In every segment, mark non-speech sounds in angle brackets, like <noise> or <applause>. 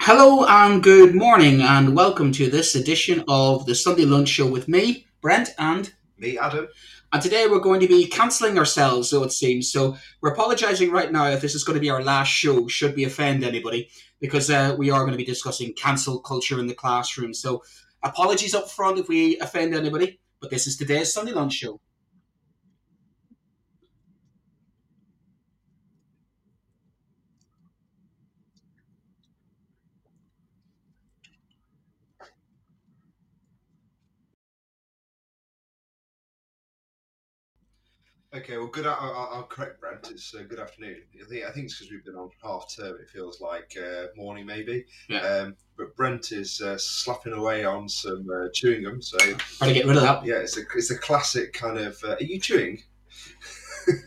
Hello and good morning, and welcome to this edition of the Sunday Lunch Show with me, Brent, and Me, Adam. and today we're going to be cancelling ourselves, so it seems. So we're apologising right now if this is going to be our last show, should we offend anybody, because uh, we are going to be discussing cancel culture in the classroom. So apologies up front if we offend anybody, but this is today's Sunday Lunch Show. Okay, well, good. I'll, I'll correct Brent. It's uh, good afternoon. I think I think it's because we've been on half term. It feels like uh, morning, maybe. Yeah. Um, but Brent is uh, slapping away on some uh, chewing gum. So Try to get rid of that. yeah, it's a it's a classic kind of. Uh, are you chewing? <laughs>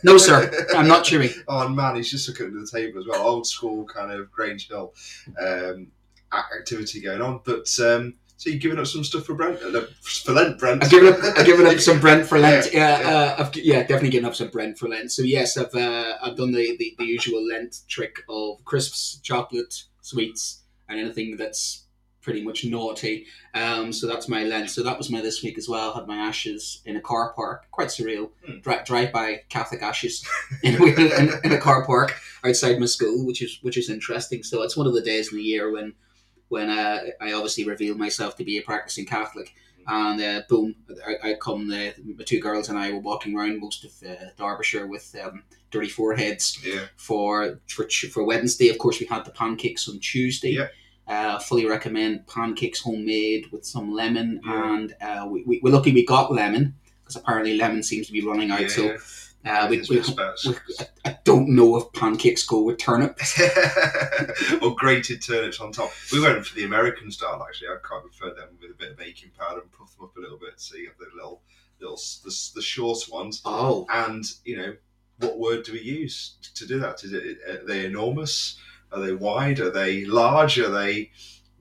No, sir, I'm not chewing. <laughs> Oh man, he's just looking under the table as well. Old school kind of Grange Hill um, activity going on. But um, so you're giving up some stuff for Brent? Uh, for Lent, Brent. I've given up. I've <laughs> given up some Brent for Lent. Yeah, Yeah, Uh, I've, yeah, definitely given up some Brent for Lent. So yes, I've uh, I've done the, the, the usual Lent trick of crisps, chocolate, sweets, and anything that's pretty much naughty. Um, so that's my Lent. So that was my this week as well. Had my ashes in a car park. Quite surreal. Hmm. Dri- drive by Catholic ashes <laughs> in, in, in a car park outside my school, which is which is interesting. So it's one of the days in the year when when uh, I obviously reveal myself to be a practicing Catholic and uh, boom, I, I come. The, the two girls and I were walking around most of uh, Derbyshire with um, dirty foreheads Yeah. for, for for Wednesday. Of course, we had the pancakes on Tuesday. Yeah. Uh, fully recommend pancakes homemade with some lemon, Yeah. and uh, we, we, we're lucky we got lemon because apparently lemon seems to be running out. Yeah, So. Uh, we, It's we, we, I, don't know if pancakes go with turnip. <laughs> or grated turnips on top. We went for the American style actually. I quite prefer them with a bit of baking powder and puff them up a little bit so you have the little, little the, the short ones. Oh, And you know, what word do we use to do that? Is it are they enormous? Are they wide? Are they large? Are they?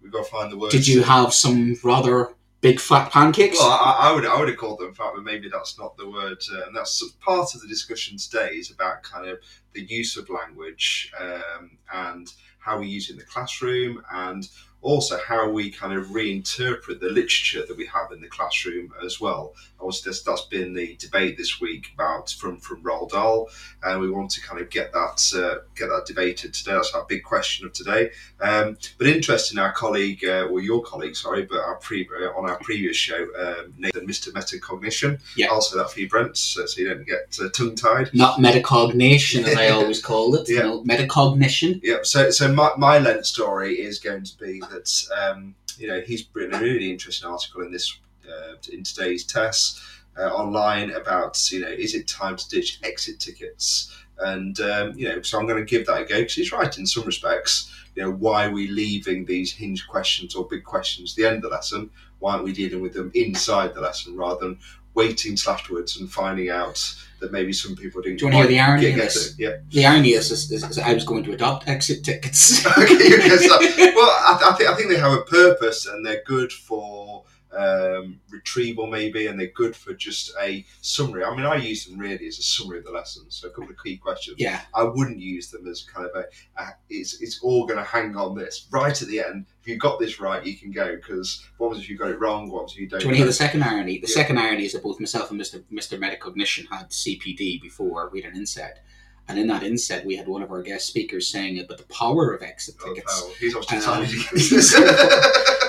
We've got to find the word. did you have some rather big fat pancakes? Well, I, I would I would have called them fat, but maybe that's not the word. Uh, and that's part of the discussion today is about kind of the use of language um, and how we use it in the classroom, and also how we kind of reinterpret the literature that we have in the classroom as well. Obviously, that's, that's been the debate this week about from from Roald Dahl, and we want to kind of get that uh, get that debated today. That's our big question of today. Um, but interesting, our colleague, uh, well, your colleague, sorry, but our pre- uh, on our previous show, um, Nathan, Mr. Metacognition. Yeah. I'll say that for you, Brent, so, so you don't get uh, tongue tied. Not metacognition, as I always called it. <laughs> Yeah. know, metacognition. Yeah. So, so my, my Lent story is going to be that um, you know he's written a really interesting article in this uh, in today's Tes uh, online about you know is it time to ditch exit tickets and um, you know so I'm going to give that a go because he's right in some respects. You know why are we leaving these hinge questions or big questions at the end of the lesson? Why aren't we dealing with them inside the lesson rather than waiting till afterwards and finding out that maybe some people didn't Do you wanna hear the irony get, get it? Yeah. The irony is, is, is, is I was going to adopt exit tickets. <laughs> Okay, <laughs> well, I, I think I think they have a purpose and they're good for um, retrieval, maybe, and they're good for just a summary. I mean, I use them really as a summary of the lesson. So a couple of key questions. yeah, I wouldn't use them as kind of a, a it's it's all going to hang on this right at the end. If you got this right, you can go. Because what was if you got it wrong? What was if you don't? Do you want to hear the second irony? The Yeah. second irony is that both myself and Mr. Mr. Metacognition had CPD before we had an inset. And in that inset, we had one of our guest speakers saying about the power of exit Oh, tickets. he's obviously Um, decided against this.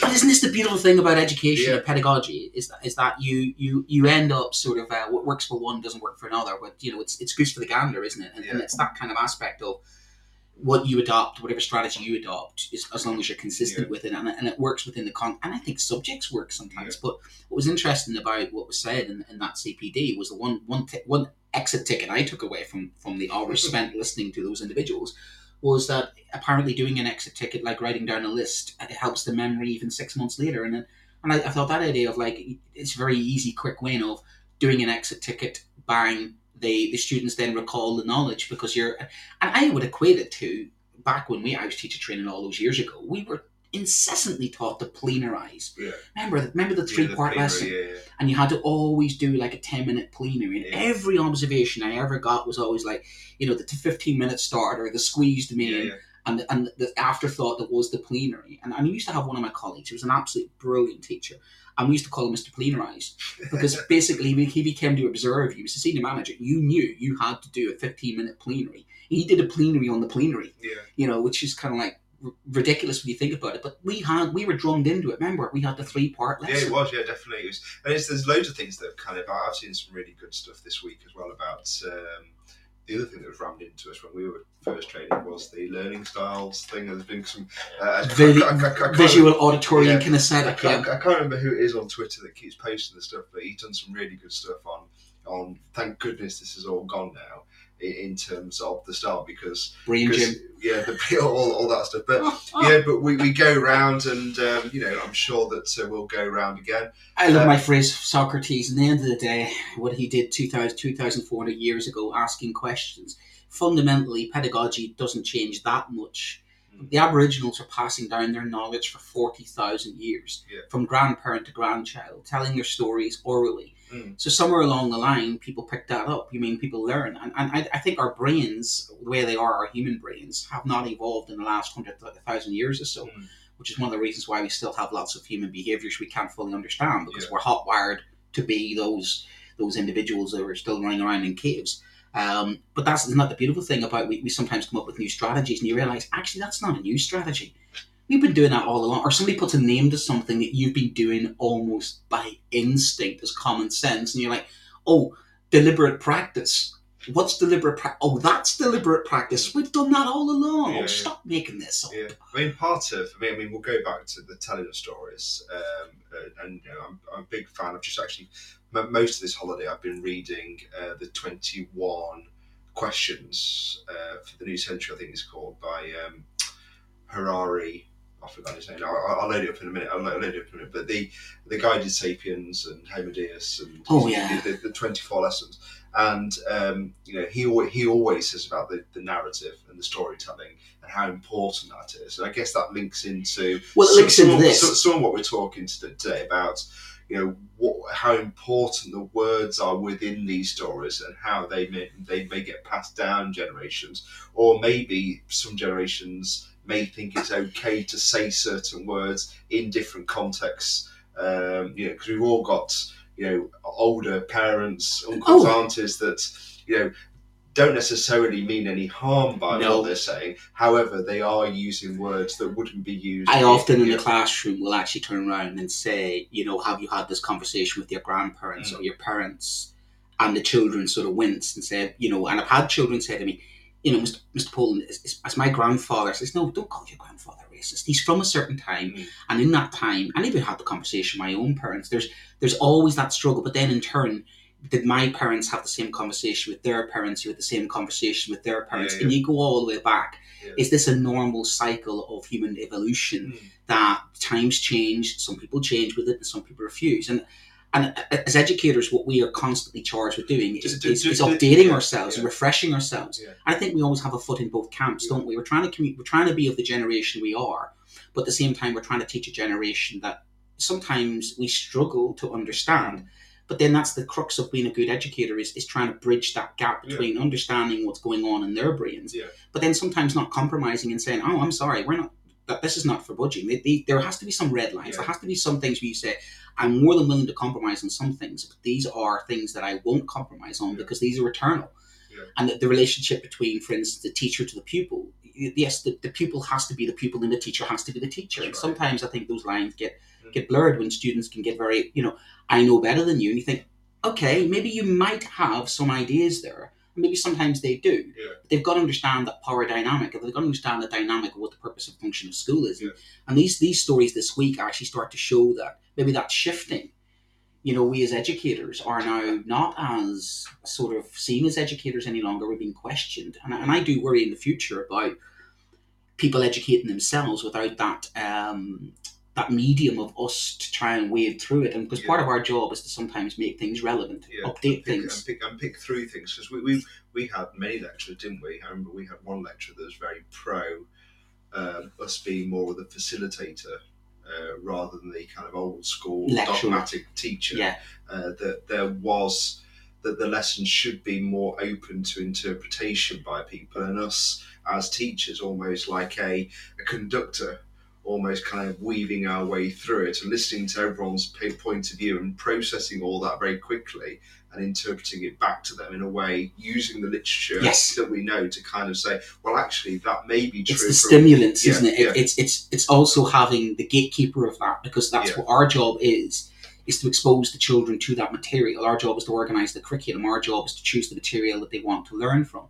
But, isn't this the beautiful thing about education Yeah. and pedagogy? Is that is that you you you end up sort of uh, what works for one doesn't work for another. But you know, it's it's goose for the gander, isn't it? And, and it's that kind of aspect of what you adopt, whatever strategy you adopt, is as long as you're consistent Yeah. with it, and, and it works within the con. And I think subjects work sometimes. But what was interesting about what was said in, in that CPD was the one one ti- one exit ticket I took away from from the hours spent <laughs> listening to those individuals was that apparently doing an exit ticket, like writing down a list, it helps the memory even six months later. And then, and I, I thought that idea of like it's a very easy, quick win of doing an exit ticket, bang, the the students then recall the knowledge because you're, and I would equate it to back when we I was teacher training all those years ago. We were incessantly taught to plenarize. Yeah. Remember, remember the Yeah, three the part plenary, lesson, yeah, yeah. and you had to always do like a ten minute plenary. And Yeah. every observation I ever got was always like, you know, the fifteen minute starter, the squeezed me Yeah, in, yeah. And, and the afterthought that was the plenary. And, and I used to have one of my colleagues who was an absolute brilliant teacher. And we used to call him Mr. Plenarise because <laughs> basically he- he became to observe you. He was the senior manager. You knew you had to do a 15 minute plenary. He did a plenary on the plenary, Yeah. you know, which is kind of like r- ridiculous when you think about it. But we had, we were drummed into it. Remember, we had the three part lesson. Yeah, it was. Yeah, definitely. It was, and it's, there's loads of things that have kind of. I've seen some really good stuff this week as well about. Um, the other thing that was rammed into us when we were first training was the learning styles thing. There's been some uh, I- I- I- Visual, auditory, and Yeah. I kinesthetic. Yeah. I can't remember who it is on Twitter that keeps posting the stuff, but he's done some really good stuff on. On thank goodness this is all gone now in, in terms of the style because, Brain because gym. yeah the <laughs> all, all that stuff. But <laughs> Oh, yeah, but we, we go round and um, you know I'm sure that uh, we'll go round again. I love Uh, my phrase Socrates. In the end of the day, what he did 2000, 2,400 years ago, asking questions. Fundamentally, pedagogy doesn't change that much. The Aboriginals are passing down their knowledge for 40,000 years, Yeah. from grandparent to grandchild, telling their stories orally. Mm. So, somewhere along the line, people pick that up. You mean people learn. And, and I, I think our brains, the way they are, our human brains, have not evolved in the last 100,000 years or so Mm. which is one of the reasons why we still have lots of human behaviors we can't fully understand because Yeah. we're hot wired to be those those individuals that are still running around in caves. Um, but that's not the beautiful thing about we, we sometimes come up with new strategies and you realize actually that's not a new strategy. We've been doing that all along. Or somebody puts a name to something that you've been doing almost by instinct as common sense, and you're like, oh, deliberate practice. What's deliberate practice? Oh, that's deliberate practice. We've done that all along. Yeah, oh, stop making this up. Yeah, I mean, part of, I mean, I mean, we'll go back to the telling of stories, um, uh, and you know, I'm, I'm a big fan of just actually m- most of this holiday. I've been reading uh, the 21 questions uh, for the new century. I think it's called by um, Harari. I forgot his name. I'll, I'll load it up in a minute. I'll load it up in a minute. But the the guided sapiens and Homo Deus and Oh, yeah. the, the, the 24 lessons. And um, you know, he he always says about the, the narrative and the storytelling and how important that is. And I guess that links into Well, it some- links into some, this. Some, some of what we're talking to- today about, you know, what, how important the words are within these stories and how they may they may get passed down generations, or maybe some generations may think it's okay to say certain words in different contexts. Um, you know, because we've all got you know older parents, uncles, Oh. aunties that you know don't necessarily mean any harm by No. what they're saying. However, they are using words that wouldn't be used. I often in the classroom will actually turn around and say, you know, have you had this conversation with your grandparents Mm. or your parents? And the children sort of wince and say, you know, and I've had children say to me, you know, Mr. Mr. Poland, as my grandfather says, no, don't call your grandfather racist. He's from a certain time, Mm. and in that time, and even had the conversation with my own parents. There's there's always that struggle, but then in turn, did my parents have the same conversation with their parents? Who had the same conversation with their parents? Yeah, And you go all the way back. Yeah. Is this a normal cycle of human evolution? Mm. that times change, some people change with it, and some people refuse. And and as educators, what we are constantly charged with doing is, Do- do- is, do- is do- updating yeah, ourselves and refreshing ourselves. Yeah. I think we always have a foot in both camps, Yeah. don't we? We're trying to commu- we're trying to be of the generation we are, but at the same time, we're trying to teach a generation that sometimes we struggle to understand. But then that's the crux of being a good educator is, is trying to bridge that gap Yeah. between understanding what's going on in their brains, Yeah. but then sometimes not compromising and saying, "Oh, I'm sorry, we're not that this is not for budging. They, they, there has to be some red lines. Yeah. There has to be some things where you say, I'm more than willing to compromise on some things, but these are things that I won't compromise on Yeah. because these are eternal. Yeah. And the, the relationship between, for instance, the teacher to the pupil. Yes, the, the pupil has to be the pupil, and the teacher has to be the teacher. That's and right. sometimes I think those lines get. Get blurred when students can get very, you know, I know better than you, and you think, okay, maybe you might have some ideas there. Maybe sometimes they do. Yeah. But they've got to understand that power dynamic, and they've got to understand the dynamic of what the purpose and function of school is. And, Yeah. and these these stories this week actually start to show that maybe that's shifting. You know, we as educators are now not as sort of seen as educators any longer. We're being questioned, and, I- and I do worry in the future about people educating themselves without that um, that medium of us to try and wade through it. And because Yeah. part of our job is to sometimes make things relevant, Yeah, update and pick, things. and pick, and pick through things because we, we we had many lectures, didn't we? I remember we had one lecture that was very pro um, us being more of the facilitator uh, rather than the kind of old school Lecturer. dogmatic teacher. Yeah, Uh, that there was that the lessons should be more open to interpretation by people, and us as teachers almost like a, a conductor almost kind of weaving our way through it and listening to everyone's point of view and processing all that very quickly and interpreting it back to them in a way using the literature Yes. that we know to kind of say, well, actually, that may be true. It's the stimulants, Yeah, isn't it? yeah. It's it's it's also having the gatekeeper of that because that's Yeah. what our job is is to expose the children to that material. Our job is to organise the curriculum. Our job is to choose the material that they want to learn from.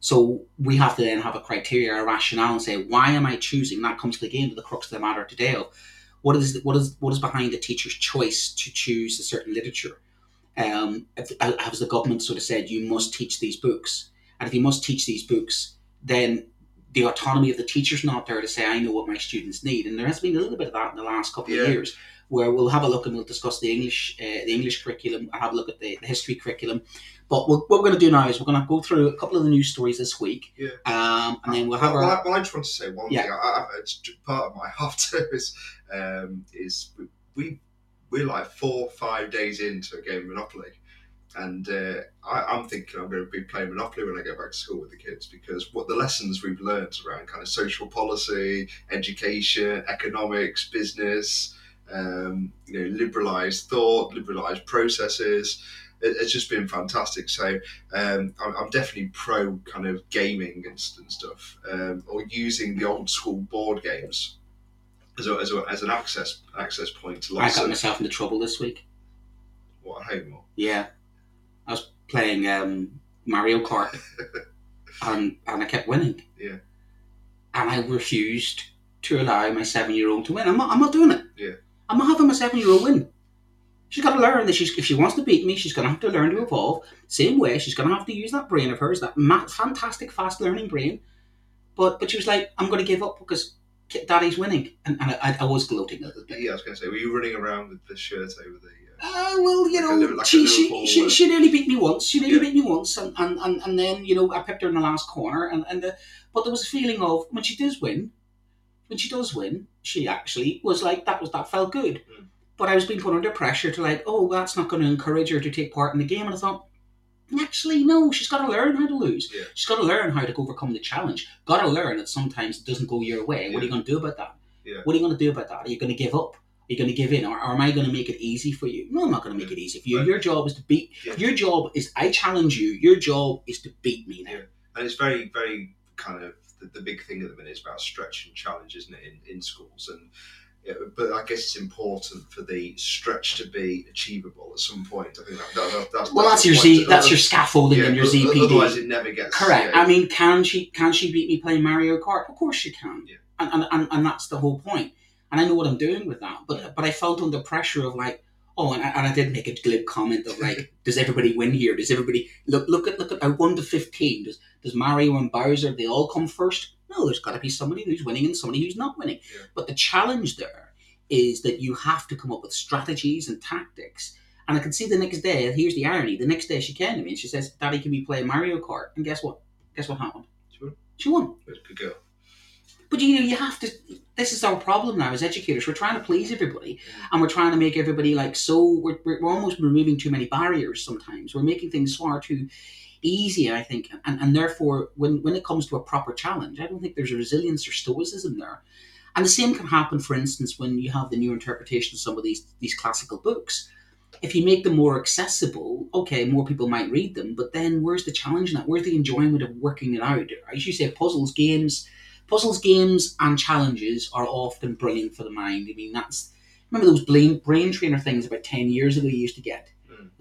So we have to then have a criteria, a rationale, and say, why am I choosing? That comes again to the crux of the matter today of what is what is what is behind the teacher's choice to choose a certain literature. Um, if- as the government sort of said, you must teach these books, and if you must teach these books, then the autonomy of the teacher's not there to say, I know what my students need. And there has been a little bit of that in the last couple Yeah. of years, where we'll have a look and we'll discuss the English, uh, the English curriculum, I'll have a look at the, the history curriculum. But what, we're going to do now is we're going to go through a couple of the news stories this week, Yeah. um, and then we'll have well, our. I, well, I just want to say one Yeah. thing. I, I, it's part of my <laughs> half term um, is we, we we're like four five days into a game of Monopoly, and uh, I, I'm thinking I'm going to be playing Monopoly when I go back to school with the kids because what the lessons we've learned around kind of social policy, education, economics, business, um, you know, liberalised thought, liberalised processes. It, it's just been fantastic. So um, I'm, I'm definitely pro kind of gaming and, and stuff, um, or using the old school board games as, a, as, a, as an access access point to I got of myself into trouble this week. what I hate more. Yeah, I was playing um, Mario Kart, <laughs> and and I kept winning. Yeah. and I refused to allow my seven-year-old to win. I'm not. I'm not doing it. Yeah. I'm not having my seven-year-old win. She's got to learn that she's if she wants to beat me, she's going to have to learn to evolve. Same way, she's going to have to use that brain of hers, that ma- fantastic fast learning brain. But but she was like, I'm going to give up because Daddy's winning, and, and I, I was gloating a little bit. Yeah, I was going to say, were you running around with the shirt over the? Uh, Uh, well, you Like know, like she, she, she, uh, she nearly beat me once. She nearly Yeah. beat me once, and, and, and, and then you know I picked her in the last corner, and and uh, but there was a feeling of when she does win, when she does win, she actually was like that was that felt good. Mm. But I was being put under pressure to like, oh, that's not going to encourage her to take part in the game, and I thought. Actually, no. She's got to learn how to lose. Yeah. She's got to learn how to overcome the challenge. Got to learn that sometimes it doesn't go your way. What are you going to do about that? Yeah. What are you going to do about that? Are you going to give up? Are you going to give in, or, or am I going to make it easy for you? No, I'm not going to make it easy for you. Right. Your job is to beat. Yeah. Your job is I challenge you. Your job is to beat me now. Yeah. and it's very, very kind of the, the big thing at the minute is about stretch and challenge, isn't it, in, in schools? And yeah, but I guess it's important for the stretch to be achievable at some point. I think that, that, that's Well, that's your. Z. That's Other- your scaffolding yeah, and your ZPD. Otherwise, it never gets Correct. yeah, I mean, can she can she beat me playing Mario Kart? Of course she can. Yeah. And, and, and and that's the whole point. And I know what I'm doing with that. But but I felt under pressure of like, oh, and I, and I did make a glib comment of like, <laughs> does everybody win here? Does everybody look look at look at uh, one to fifteen? Does does Mario and Bowser they all come first? No, there's got to be somebody who's winning and somebody who's not winning. Yeah. But the challenge there is that you have to come up with strategies and tactics. And I can see the next day. Here's the irony: the next day she came to me and she says, "Daddy, can we play Mario Kart?" And guess what? Guess what happened? She won. She won. Good girl. But you know, you have to. This is our problem now as educators. We're trying to please everybody, mm. and we're trying to make everybody like so. We're, we're, we're almost removing too many barriers. Sometimes we're making things far too easy. I think, and, and therefore, when when it comes to a proper challenge, I don't think there's a resilience or stoicism there. And the same can happen, for instance, when you have the new interpretation of some of these these classical books. If you make them more accessible, okay, more people might read them. But then, where's the challenge in that? Where's the enjoyment of working it out? As you say, puzzles, games puzzles, games, and challenges are often brilliant for the mind. I mean, that's remember those brain brain trainer things about ten years ago you used to get.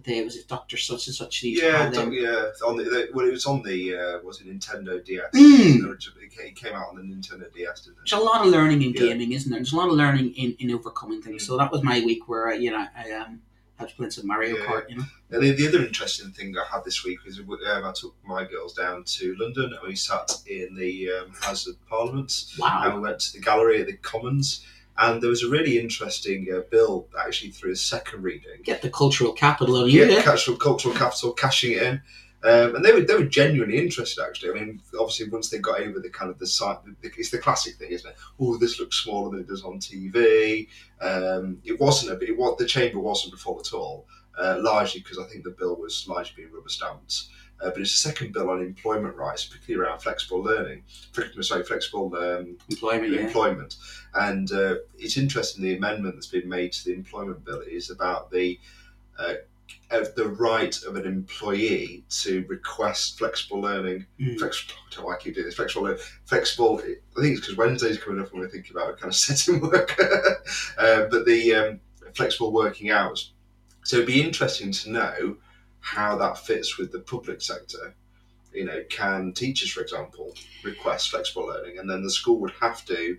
There was it Doctor such and such. they used to Yeah, have them. don't- yeah. On the, the, well, it was on the uh, was it Nintendo DS? Mm. It came out on the Nintendo DS, didn't it? There's a lot of learning in Yeah. gaming, isn't there? There's a lot of learning in, in overcoming things. Mm. So that was my week where I, you know I um had playing some Mario Yeah. Kart. You know, And the, the other interesting thing I had this week was um, I took my girls down to London and we sat in the um, House of Parliament wow. and we went to the gallery at the Commons. And there was a really interesting uh, bill actually through a second reading. Get the cultural capital on you. Yeah, cultural, cultural capital, cashing it in. Um, and they were they were genuinely interested actually. I mean, obviously once they got over the kind of the site, it's the classic thing, isn't it? Oh, this looks smaller than it does on TV. Um, it wasn't a bit. What the chamber wasn't full at all. uh, largely because I think the bill was largely being rubber stamped. Uh, but it's a second bill on employment rights, particularly around flexible learning, sorry, flexible um, employment. Yeah. employment. And uh, it's interesting the amendment that's been made to the employment bill is about the uh, of the right of an employee to request flexible learning. Mm. Flexible, I don't know why I keep doing this. Flexible, learning, flexible. I think it's because Wednesday's coming up and we're thinking about a kind of <laughs> setting work. uh, but the um, flexible working hours. So it'd be interesting to know how that fits with the public sector. You know, can teachers, for example, request flexible learning, and then the school would have to.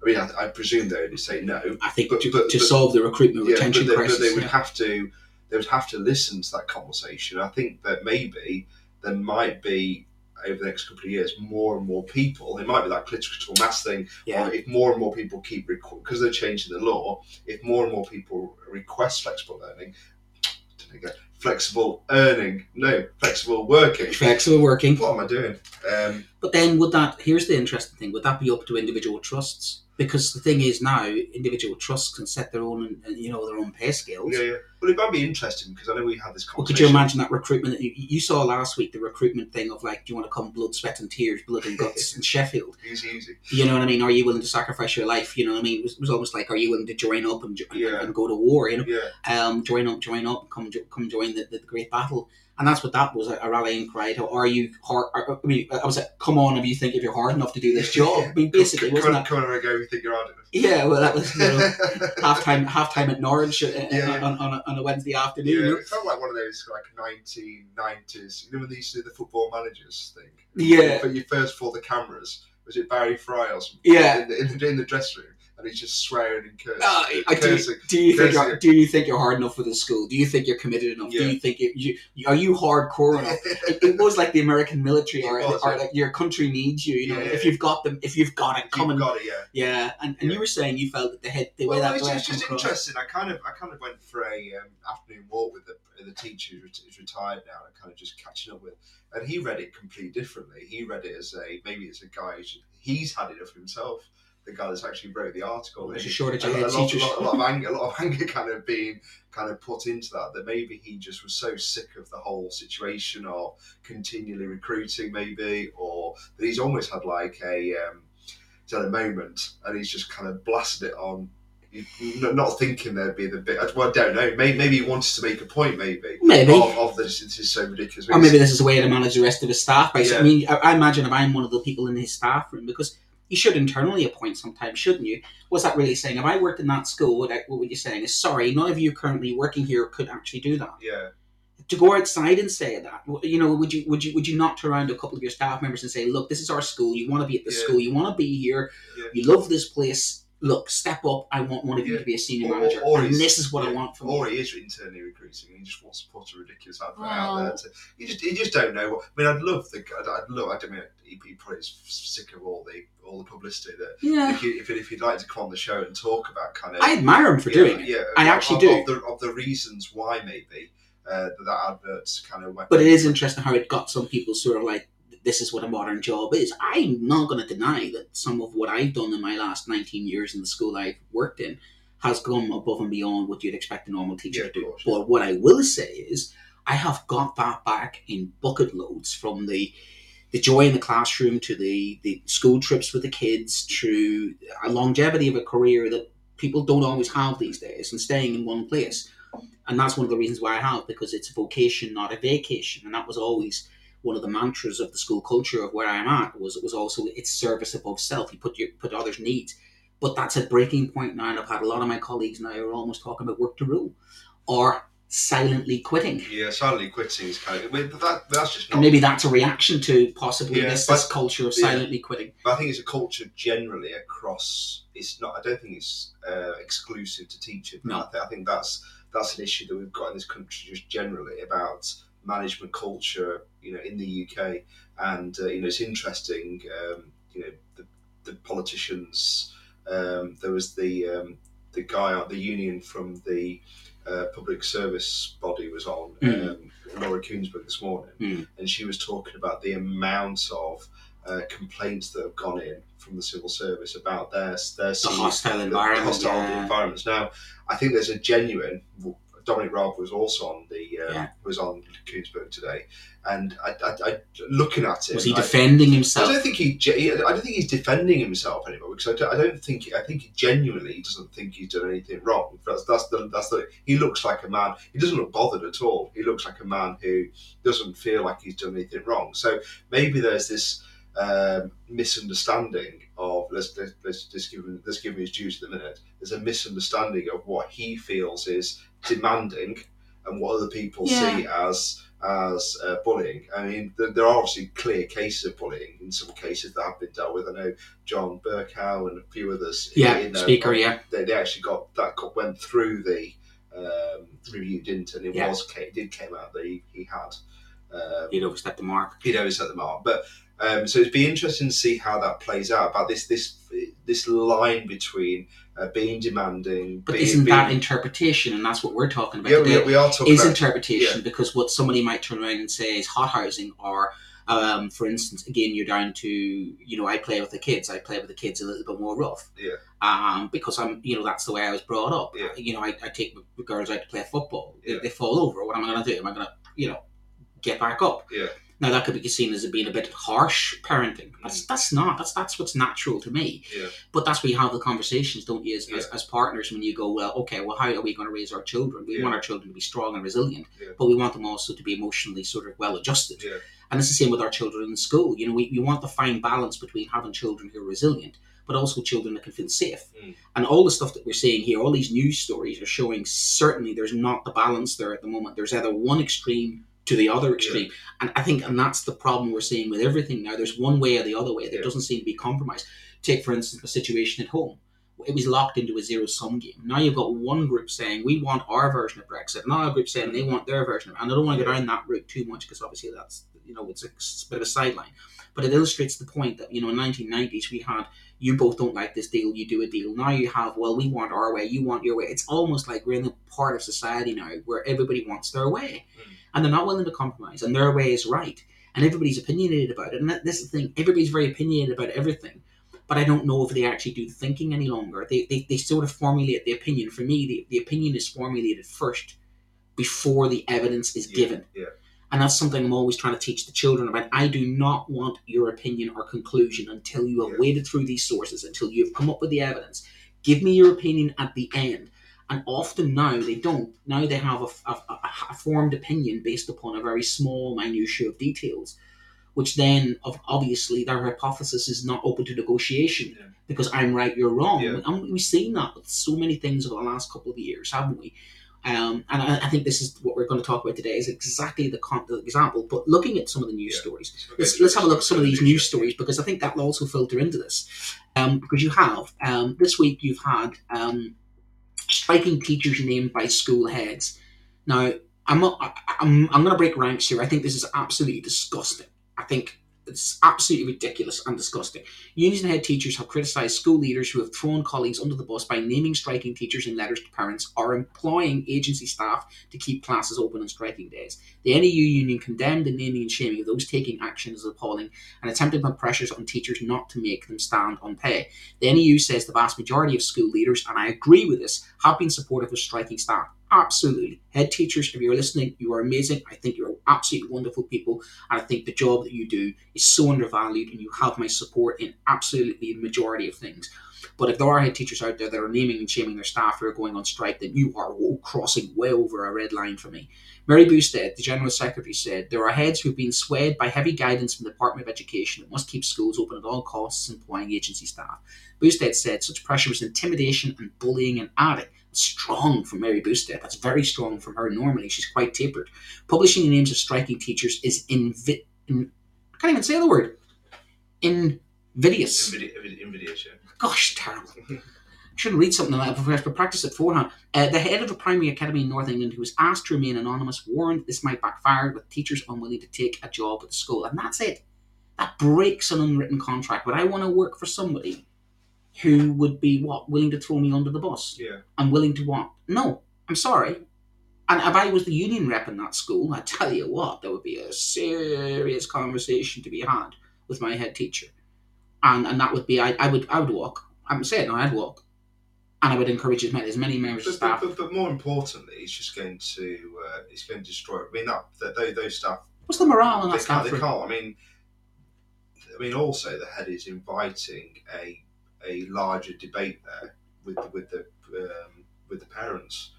I mean, I, I presume they would say no. I think But- to, but- to but- solve the recruitment Yeah, retention but they, crisis. but they would yeah. have to they would have to listen to that conversation. I think that maybe there might be over the next couple of years more and more people. It might be that critical mass thing, yeah. if more and more people keep because they're changing the law. If more and more people request flexible learning, did I get flexible earning? No, flexible working. Flexible working. What am I doing? Um, But then would that here's the interesting thing, would that be up to individual trusts? Because the thing is now individual trusts can set their own you know, their own pay scales. yeah, yeah. Well, it might be interesting because I know we had this Well, could you imagine that recruitment? You, you saw last week the recruitment thing of like, do you want to come blood, sweat, and tears, blood and guts <laughs> in Sheffield? Easy, easy. You know what I mean? Are you willing to sacrifice your life? You know what I mean? It was, it was almost like, are you willing to join up and, Yeah. and go to war? You know, Yeah, um, join up, join up, come, jo- come join the, the, great battle. And that's what that was a, a rallying cry. To, are you hard? Are, I mean, I was like, come on, if you think if you're hard enough to do this job. I mean, basically, come, wasn't that? come on go. You think you're hard enough? Yeah, well, that was you know, <laughs> half time, half time at Norwich uh, Yeah. on, on, a, on a Wednesday afternoon. Yeah, you know? it felt like one of those like 1990s. You know when they used to do the football managers thing? Yeah. But you first for the cameras. Was it Barry Fry or something? Yeah. In the, in the, in the dressing room, and he's just swearing and cursing. Uh, I do, cursing. do you think you're, do you think you're hard enough for the school? Do you think you're committed enough? Do you think you, you are you hardcore enough? <laughs> It, it was like the American military, or, was, or yeah. like your country needs you. You know, Yeah, if you've got them, if you've got it, come and got it, yeah. yeah. And, and Yeah. you were saying you felt that the head, the way Well, that it's way just, interesting. I kind of, I kind of went for a um, afternoon walk with the, the teacher who's, retired now, and kind of just catching up with. And he read it completely differently. He read it as a maybe it's a guy who's he's had it enough himself. The guy that's actually wrote the article. There's a shortage of a, head lot, a, lot, a lot of anger, a lot of anger kind of being kind of put into that. That maybe he just was so sick of the whole situation of continually recruiting, maybe, or that he's almost had like a um, he's had a moment and he's just kind of blasted it on. Not thinking there'd be the bit. Well, I don't know. Maybe, maybe he wanted to make a point. Maybe Maybe. of, of this. This is so ridiculous. Or maybe this is a way to manage the rest of his staff. By, Yeah. I mean, I, I imagine if I'm one of the people in his staff room, because you should internally appoint sometimes, shouldn't you? What's that really saying? If I worked in that school, what, what would you saying? Is sorry, none of you currently working here could actually do that. yeah, To go outside and say that, you know, would you would you would you not turn around to a couple of your staff members and say, look, this is our school. You want to be at this Yeah. school. You want to be here. Yeah. You love this place. Look, step up. I want one of you Yeah. to be a senior Or- manager, or and this is what I want from or you. he is internally recruiting he just wants to put a ridiculous advert Well- out there. To, you just you just don't know. What, I mean, I'd love the. I'd, I'd love. I don't mean he, he probably is sick of all the all the publicity that Yeah, if, you, if, if you'd like to come on the show and talk about kind of I admire him for yeah, doing it. yeah, I of- actually of, do. of the, of the reasons why maybe uh, that, that adverts kind of went. But it is interesting how it got some people sort of like, this is what a modern job is. I'm not going to deny that some of what I've done in my last 19 years in the school I've worked in has gone above and beyond what you'd expect a normal teacher Yeah, to do. But what I will say is, I have got that back in bucket loads from the the joy in the classroom to the, the school trips with the kids to a longevity of a career that people don't always have these days and staying in one place. And that's one of the reasons why I have, because it's a vocation, not a vacation. And that was always one of the mantras of the school culture of where I'm at was was also it's service above self. You put your put others' needs. But that's a breaking point now, and I've had a lot of my colleagues now who are almost talking about work to rule or silently quitting. yeah, silently quitting is kind of. But that that's just not. And maybe that's a reaction to possibly Yeah, this, this culture of yeah. silently quitting. But I think it's a culture generally across. It's not. I don't think it's uh, exclusive to teaching. No. I, th- I think that's that's an issue that we've got in this country just generally about management culture. You know, in the UK, and uh, you know, it's interesting. Um, you know, the, the politicians. Um, there was the um, the guy the union from the uh, public service body was on Mm. um, Laura Kuenssberg this morning, Mm. and she was talking about the amount of uh, complaints that have gone in from the civil service about their their The hostile environment. hostile yeah. environments. Now, I think there's a genuine. I Dominic Raab was also on the um, Yeah. was on Kuenssberg today, and I, I, I looking at it, Was he I- defending I himself? don't think he. I don't think he's defending himself anymore because I don't, I don't think. I think he genuinely doesn't think he's done anything wrong. That's that's the that's the. He looks like a man. He doesn't look bothered at all. He looks like a man who doesn't feel like he's done anything wrong. So maybe there's this um, misunderstanding of let's let's, let's just give him let's give him his dues in a minute. There's a misunderstanding of what he feels is demanding and what other people Yeah. see as as uh, bullying. I mean, there, there are obviously clear cases of bullying in some cases that have been dealt with. I know John Bercow and a few others. yeah, in there, speaker. Yeah, They, they actually got that got, went through the um, review, didn't it? And it Yeah. was it did came out that he, he had um, he'd overstepped the mark. he'd set the mark. But um, so it'd be interesting to see how that plays out about this this this line between uh, being demanding. But being, isn't that interpretation? And that's what we're talking about yeah, today. we, we are talking is about interpretation because what somebody might turn around and say is hot housing or um, for instance again you're down to you know I play with the kids I play with the kids a little bit more rough Yeah. um, because I'm you know that's the way I was brought up Yeah. you know I, I take the girls out to play football If Yeah. they fall over what am I going to do am I going to you know get back up Yeah. Now that could be seen as being a bit harsh parenting that's that's not that's that's what's natural to me Yeah. but that's where you have the conversations, don't you, as, as, as partners when you go, well, okay, well, how are we going to raise our children? We Yeah. want our children to be strong and resilient, Yeah. but we want them also to be emotionally sort of well adjusted. Yeah. And it's the same with our children in school. You know, we, we want the fine balance between having children who are resilient, but also children that can feel safe. Mm. And all the stuff that we're seeing here, all these news stories are showing certainly there's not the balance there at the moment. There's either one extreme to the other extreme. And I think, and that's the problem we're seeing with everything now. There's one way or the other way. There Yeah. doesn't seem to be compromise. Take, for instance, a situation at home. It was locked into a zero sum game. Now you've got one group saying we want our version of Brexit, another group saying they want their version of it. And I don't want to go down that route too much because obviously that's you know it's a, it's a bit of a sideline. But it illustrates the point that you know in 1990s we had you both don't like this deal, you do a deal. Now you have well we want our way, you want your way. It's almost like we're in a part of society now where everybody wants their way, Mm. and they're not willing to compromise, and their way is right and everybody's opinionated about it. And that, this is the thing, everybody's very opinionated about everything. But I don't know if they actually do the thinking any longer. They, they, they sort of formulate the opinion. For me, the, the opinion is formulated first before the evidence is Yeah, given. yeah. And that's something I'm always trying to teach the children about. I do not want your opinion or conclusion until you have Yeah. waded through these sources, until you have come up with the evidence. Give me your opinion at the end. And often now they don't. Now they have a, a, a- a formed opinion based upon a very small minutiae of details, which then, of obviously, their hypothesis is not open to negotiation Yeah. because I'm right, you're wrong. Yeah. And we've seen that with so many things over the last couple of years, haven't we? Um, and I, I think this is what we're going to talk about today is exactly the, con- the example. But looking at some of the news Yeah. stories, let's, let's have a look at some of these news stories because I think that will also filter into this. Um, because you have um, this week you've had um, striking teachers named by school heads. Now I'm not, I, I'm I'm going to break ranks here. I think this is absolutely disgusting. I think it's absolutely ridiculous and disgusting. Unions and head teachers have criticised school leaders who have thrown colleagues under the bus by naming striking teachers in letters to parents or employing agency staff to keep classes open on striking days. The NEU union condemned the naming and shaming of those taking action as appalling and attempted to put pressures on teachers not to make them stand on pay. The NEU says the vast majority of school leaders, and I agree with this, have been supportive of striking staff. Absolutely. Head teachers, if you're listening, you are amazing. I think you're absolutely wonderful people. And I think the job that you do is so undervalued, and you have my support in absolutely the majority of things. But if there are head teachers out there that are naming and shaming their staff who are going on strike, then you are crossing way over a red line for me. Mary Bousted, the General Secretary, said there are heads who've been swayed by heavy guidance from the Department of Education that must keep schools open at all costs, employing agency staff. Bousted said such pressure was intimidation and bullying and adding. Strong from Mary Bousted. That's very strong from her normally. She's quite tapered. Publishing the names of striking teachers is invi- in, I can't even say the word. Invidious. Invidi- invidi- Invidious, yeah. Gosh, terrible. Shouldn't read something like that have to practice it beforehand. Uh, the head of a primary academy in North England, who was asked to remain anonymous, warned this might backfire with teachers unwilling to take a job at the school. And that's it. That breaks an unwritten contract. But I want to work for somebody who would be, what, willing to throw me under the bus? Yeah. I'm willing to what? No, I'm sorry. And if I was the union rep in that school, I tell you what, there would be a serious conversation to be had with my head teacher, and and that would be I, I would I would walk. I'm saying no, I'd walk. and I would encourage as many, as many members of But, staff. but, but, more importantly, it's just going to uh, it's going to destroy. I mean, that, that those, those staff What's the morale on they that staff? can't, they can't. I mean, I mean, also the head is inviting a a larger debate there with the, with the um, with the parents.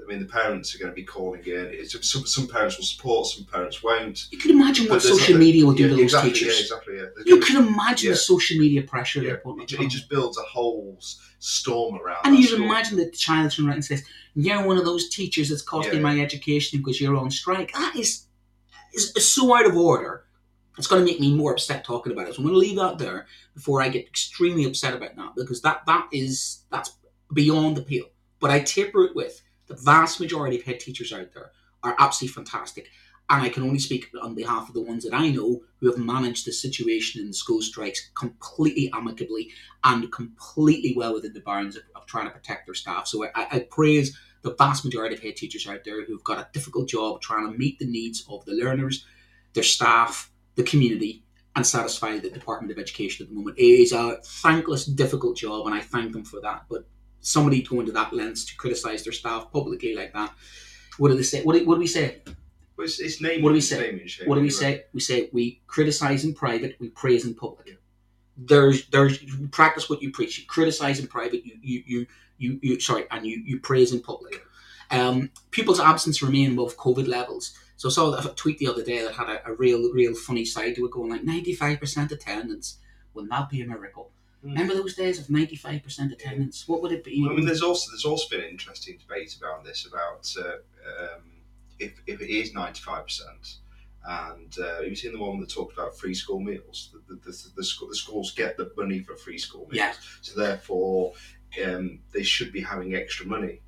I mean, the parents are going to be calling in. It's, some, some parents will support, some parents won't. You can imagine what social not- media will do yeah, to those exactly, teachers. Yeah, exactly. Yeah. You can imagine Yeah. the social media pressure yeah, it, it just builds a whole storm around. And you school. imagine the child turns around and says, "You're one of those teachers that's costing my education because you're on strike." That is, is, is so out of order. It's going to make me more upset talking about it. So I'm going to leave that there before I get extremely upset about that because that that is that's beyond the pale. But I taper it with the vast majority of head teachers out there are absolutely fantastic. And I can only speak on behalf of the ones that I know who have managed the situation in the school strikes completely amicably and completely well within the bounds of, of trying to protect their staff. So I, I praise the vast majority of head teachers out there who've got a difficult job trying to meet the needs of the learners, their staff, the community, and satisfy the Department of Education at the moment. It is a thankless, difficult job, and I thank them for that. But somebody going to that lengths to criticise their staff publicly like that, what do they say? What do, what do we say? Well, it's, it's naming, What do we say? What do we say? We say we criticize in private, we praise in public. Yeah. There's there's you practice what you preach. You criticize in private, you you you you, you sorry, and you, you praise in public. Um, pupils' absence remain above COVID levels. So I saw a tweet the other day that had a, a real real funny side to it, going like ninety five percent attendance. Wouldn't that be a miracle? Mm. Remember those days of ninety five percent attendance? What would it be? I mean, there's also there's also been an interesting debate about this about uh, um, if, if it is ninety five percent, and uh, you've seen the one that talked about free school meals. The the, the, the, school, the schools get the money for free school meals, Yeah. so therefore um, they should be having extra money.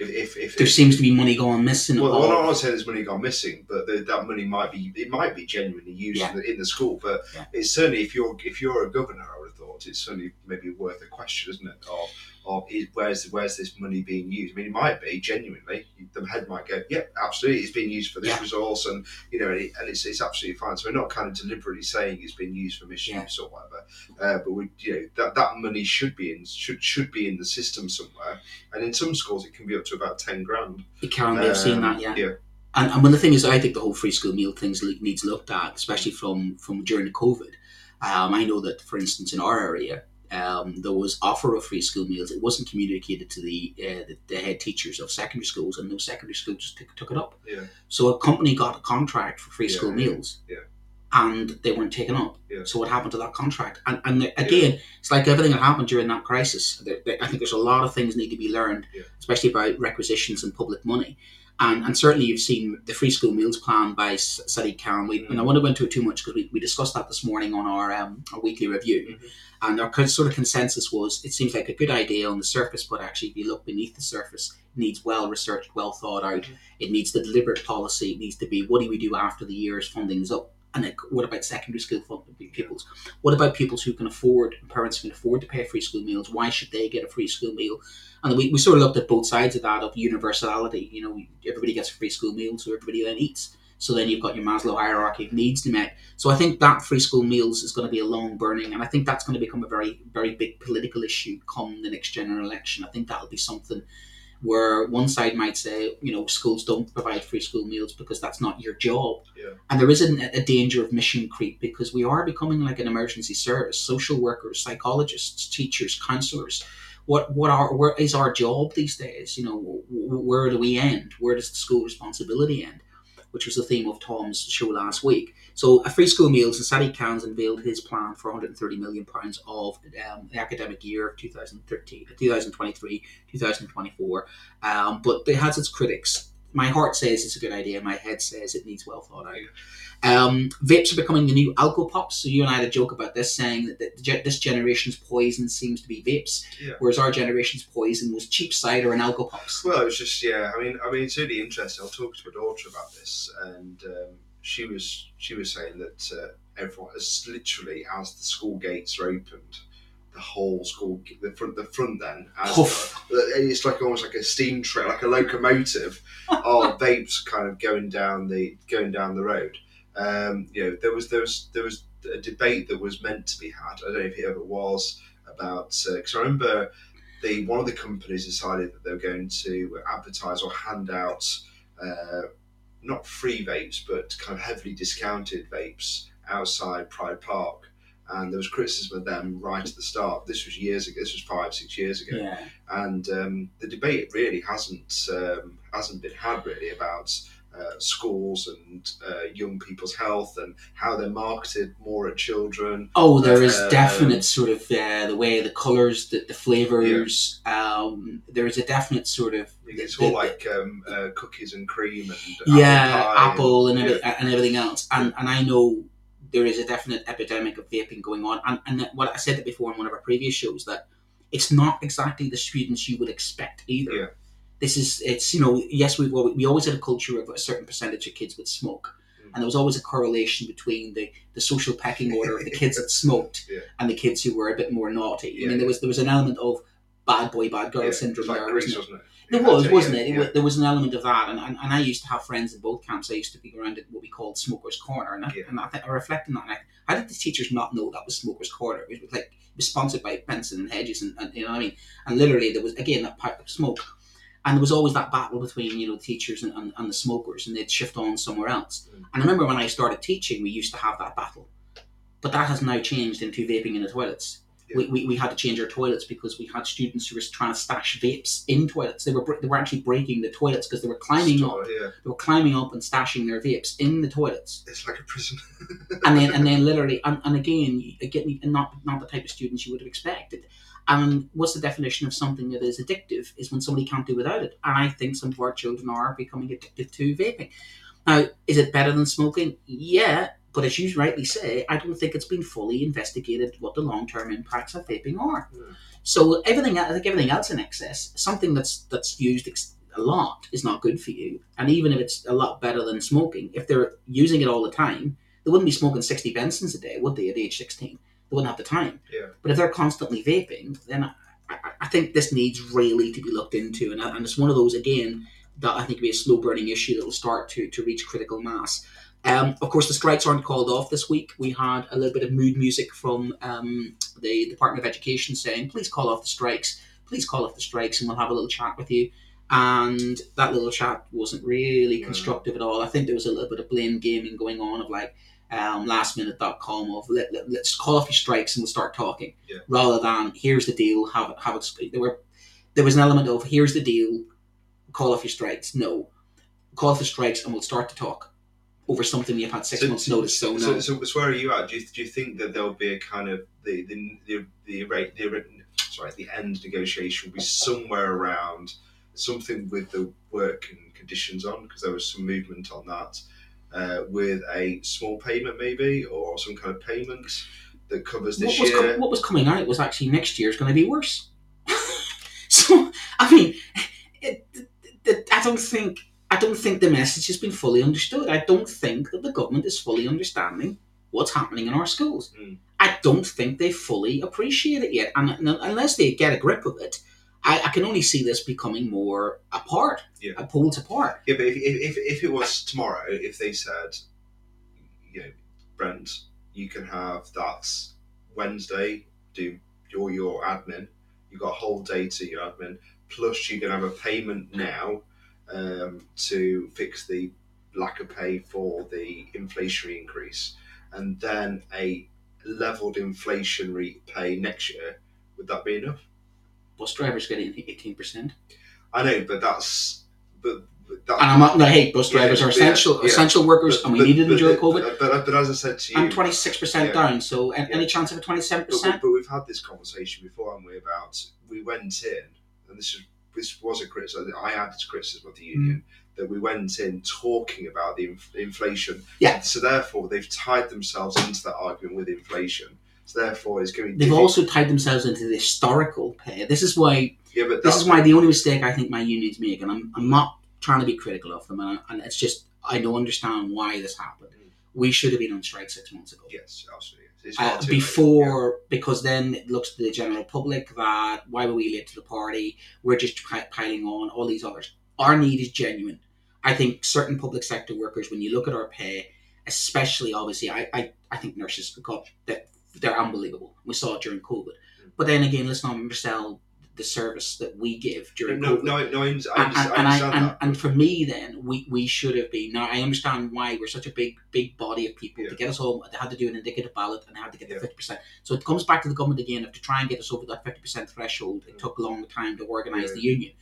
If if, if there seems to be money going missing. well, I'm not saying there's money gone missing, but the, that money might be it might be genuinely used Yeah. in, the, in the school. But Yeah. it's certainly if you're if you're a governor, I would have thought it's certainly maybe worth a question, isn't it? Of of is, where's where's this money being used? I mean, it might be genuinely. The head might go, "Yep, absolutely, it's being used for this Yeah. resource," and you know, and, it, and it's, it's absolutely fine. So we're not kind of deliberately saying it's been used for misuse or whatever. Uh, but we, you know, that that money should be in should should be in the system somewhere. And in some schools, it can be up to about ten grand. it can be. I've seen Um, that. Yeah. yeah. And, and when the thing is, I think the whole free school meal things needs looked at, especially from from during the COVID. Um, I know that, for instance, in our area, um, there was offer of free school meals. It wasn't communicated to the, uh, the the head teachers of secondary schools, and no secondary school just took, took it up. Yeah. So a company got a contract for free Yeah, school yeah, meals, yeah. and they weren't taken up. Yeah. So what happened to that contract? And, and again, it's like everything that happened during that crisis. There, there- I think there's a lot of things need to be learned, especially about requisitions and public money. And, and certainly you've seen the free school meals plan by S- Sadiq Khan. We, And I want to go into it too much because we, we discussed that this morning on our, um, our weekly review. Mhm. And our sort of consensus was it seems like a good idea on the surface, but actually, if you look beneath the surface, it needs well researched, well thought out. Mhm. It needs the deliberate policy. It needs to be what do we do after the year's funding is up? And what about secondary school pupils? What about pupils who can afford, parents who can afford to pay free school meals? Why should they get a free school meal? And we, we sort of looked at both sides of that of universality. You know, everybody gets a free school meal, so everybody then eats. So then you've got your Maslow hierarchy of needs to met. So I think that free school meals is going to be a long burning, and I think that's going to become a very, very big political issue come the next general election. I think that'll be something where one side might say, you know, schools don't provide free school meals because that's not your job. Yeah. And there is a, danger of mission creep because we are becoming like an emergency service. Social workers, psychologists, teachers, counselors. What what are where is our job these days? You know, wh- wh- where do we end? Where does the school responsibility end? Which was the theme of Tom's show last week. So, a free school meals, and Sadiq Khan's unveiled his plan for 130 million pounds of um, the academic year of 2013, 2023, 2024. Um, but it has its critics. My heart says it's a good idea. My head says it needs well thought out. Um, vapes are becoming the new alcohol pops. So you and I had a joke about this, saying that the, this generation's poison seems to be vapes, Yeah. whereas our generation's poison was cheap cider and alcohol pops. Well, it was just yeah. I mean, I mean, it's really interesting. I talking to my daughter about this, and um, she was she was saying that uh, everyone, as literally as the school gates are opened, the whole school, the front, the front then, as it's like almost like a steam train, like a locomotive <laughs> of vapes kind of going down the going down the road. Um, you know, there was there was there was a debate that was meant to be had. I don't know if it ever was about because I remember the one of the companies decided that they were going to advertise or hand out uh, not free vapes, but kind of heavily discounted vapes outside Pride Park. And there was criticism of them right at the start. This was years ago. This was five, six years ago. Yeah. And um, the debate really hasn't um, hasn't been had really about uh, schools and uh, young people's health and how they're marketed more at children. Oh, there is Um, definite sort of uh, the way the colours, the, the flavours. Um, there is a definite sort of It's the- all the- like um, uh, cookies and cream and yeah, pie apple and, yeah. every, and everything else. And and I know there is a definite epidemic of vaping going on. And and what I said it before in one of our previous shows that it's not exactly the students you would expect either. Yeah. This is it's you know yes we well, we always had a culture of a certain percentage of kids would smoke. Mm. And there was always a correlation between the, the social pecking order of the kids that <laughs> smoked Yeah. and the kids who were a bit more naughty. I mean, there was there was an element of bad boy, bad girl Yeah, syndrome there, Greece, wasn't it? There was, wasn't it? It yeah. There was an element of that, and, and, and I used to have friends in both camps. I used to be around at what we called Smokers Corner, and I, Yeah. and I, think I reflect on that. How did the teachers not know that was Smokers Corner? It was like it was sponsored by Benson and Hedges, and, and you know what I mean. And literally, there was again that pipe of smoke, and there was always that battle between you know teachers and, and, and the smokers, and they'd shift on somewhere else. Mm. And I remember when I started teaching, we used to have that battle, but that has now changed into vaping in the toilets. Yeah. We, we, we had to change our toilets because we had students who were trying to stash vapes in toilets. They were they were actually breaking the toilets because they were climbing up. Yeah, They were climbing up and stashing their vapes in the toilets, it's like a prison. and then and then <laughs> literally and, and again, again, not not the type of students you would have expected. And what's the definition of something that is addictive? Is when somebody can't do without it. And I think some of our children are becoming addicted to vaping. Now, is it better than smoking? Yeah, but as you rightly say, I don't think it's been fully investigated what the long term impacts of vaping are. Mm. So everything, I think everything else in excess, something that's that's used ex- a lot is not good for you. And even if it's a lot better than smoking, if they're using it all the time, they wouldn't be smoking sixty Bensons a day, would they? At age sixteen, they wouldn't have the time. Yeah. But if they're constantly vaping, then I, I, I think this needs really to be looked into, and, and it's one of those again that I think will be a slow burning issue that will start to to reach critical mass. Um, of course, the strikes aren't called off this week. We had a little bit of mood music from um, the Department of Education saying, "Please call off the strikes. Please call off the strikes, and we'll have a little chat with you." And that little chat wasn't really constructive at all. I think there was a little bit of blame gaming going on of like um, lastminute.com of let, let, let's call off your strikes and we'll start talking Yeah. rather than here's the deal have it have it there were there was an element of here's the deal call off your strikes no call off the strikes and we'll start to talk over something you've had six So- months notice so no So, so, so where are you at? Do you, do you think that there'll be a kind of the the the the rate the, sorry the end negotiation will be somewhere around something with the work and conditions on because there was some movement on that uh, with a small payment maybe or some kind of payment that covers what this was, year. com- what was coming out was actually next year is going to be worse. <laughs> so I mean, it, it, it- I don't think I don't think the message has been fully understood. I don't think that the government is fully understanding what's happening in our schools. Mm. I don't think they fully appreciate it yet, and, and unless they get a grip of it. I, I can only see this becoming more apart, Yeah. pulled apart. Yeah, but if, if, if, if it was tomorrow, if they said, you know, Brent, you can have that Wednesday, do your your admin, You've got a whole day to your admin, plus you can have a payment now um, to fix the lack of pay for the inflationary increase, and then a leveled inflationary pay next year. Would that be enough? Bus drivers getting eighteen percent, I know, but that's but, but that, and I'm not to hate bus drivers Yeah, are essential yeah. essential workers, and we needed them during COVID. But, but, but as I said to you, I'm 26% Yeah. down, so any chance of a 27%? but, but, but we've had this conversation before, haven't we? About we went in, and this is this was a criticism. I had this criticism of the union that we went in talking about the inf- inflation. Yeah. So therefore, they've tied themselves into that argument with inflation. So therefore, it's going. They've also tied themselves into the historical pay. This is why Yeah, but this is why the only mistake I think my unions make, and I'm, I'm not trying to be critical of them, and, and it's just I don't understand why this happened. Mm. We should have been on strike six months ago. Yes, absolutely. Uh, late. before, because then it looks to the general public that why were we late to the party? We're just piling on all these others. Our need is genuine. I think certain public sector workers, when you look at our pay, especially obviously, I, I, I think nurses got that they're unbelievable. We saw it during COVID. But then again, let's not undersell the service that we give during no, COVID. no, no, I, and, I and, and, I, understand and, that. and for me, then we, we should have been. Now I understand why we're such a big big body of people Yeah. to get us home. They had to do an indicative ballot and they had to get the fifty percent. So it comes back to the government again of to try and get us over that fifty percent threshold. It Mm. took a long time to organise Yeah. the union,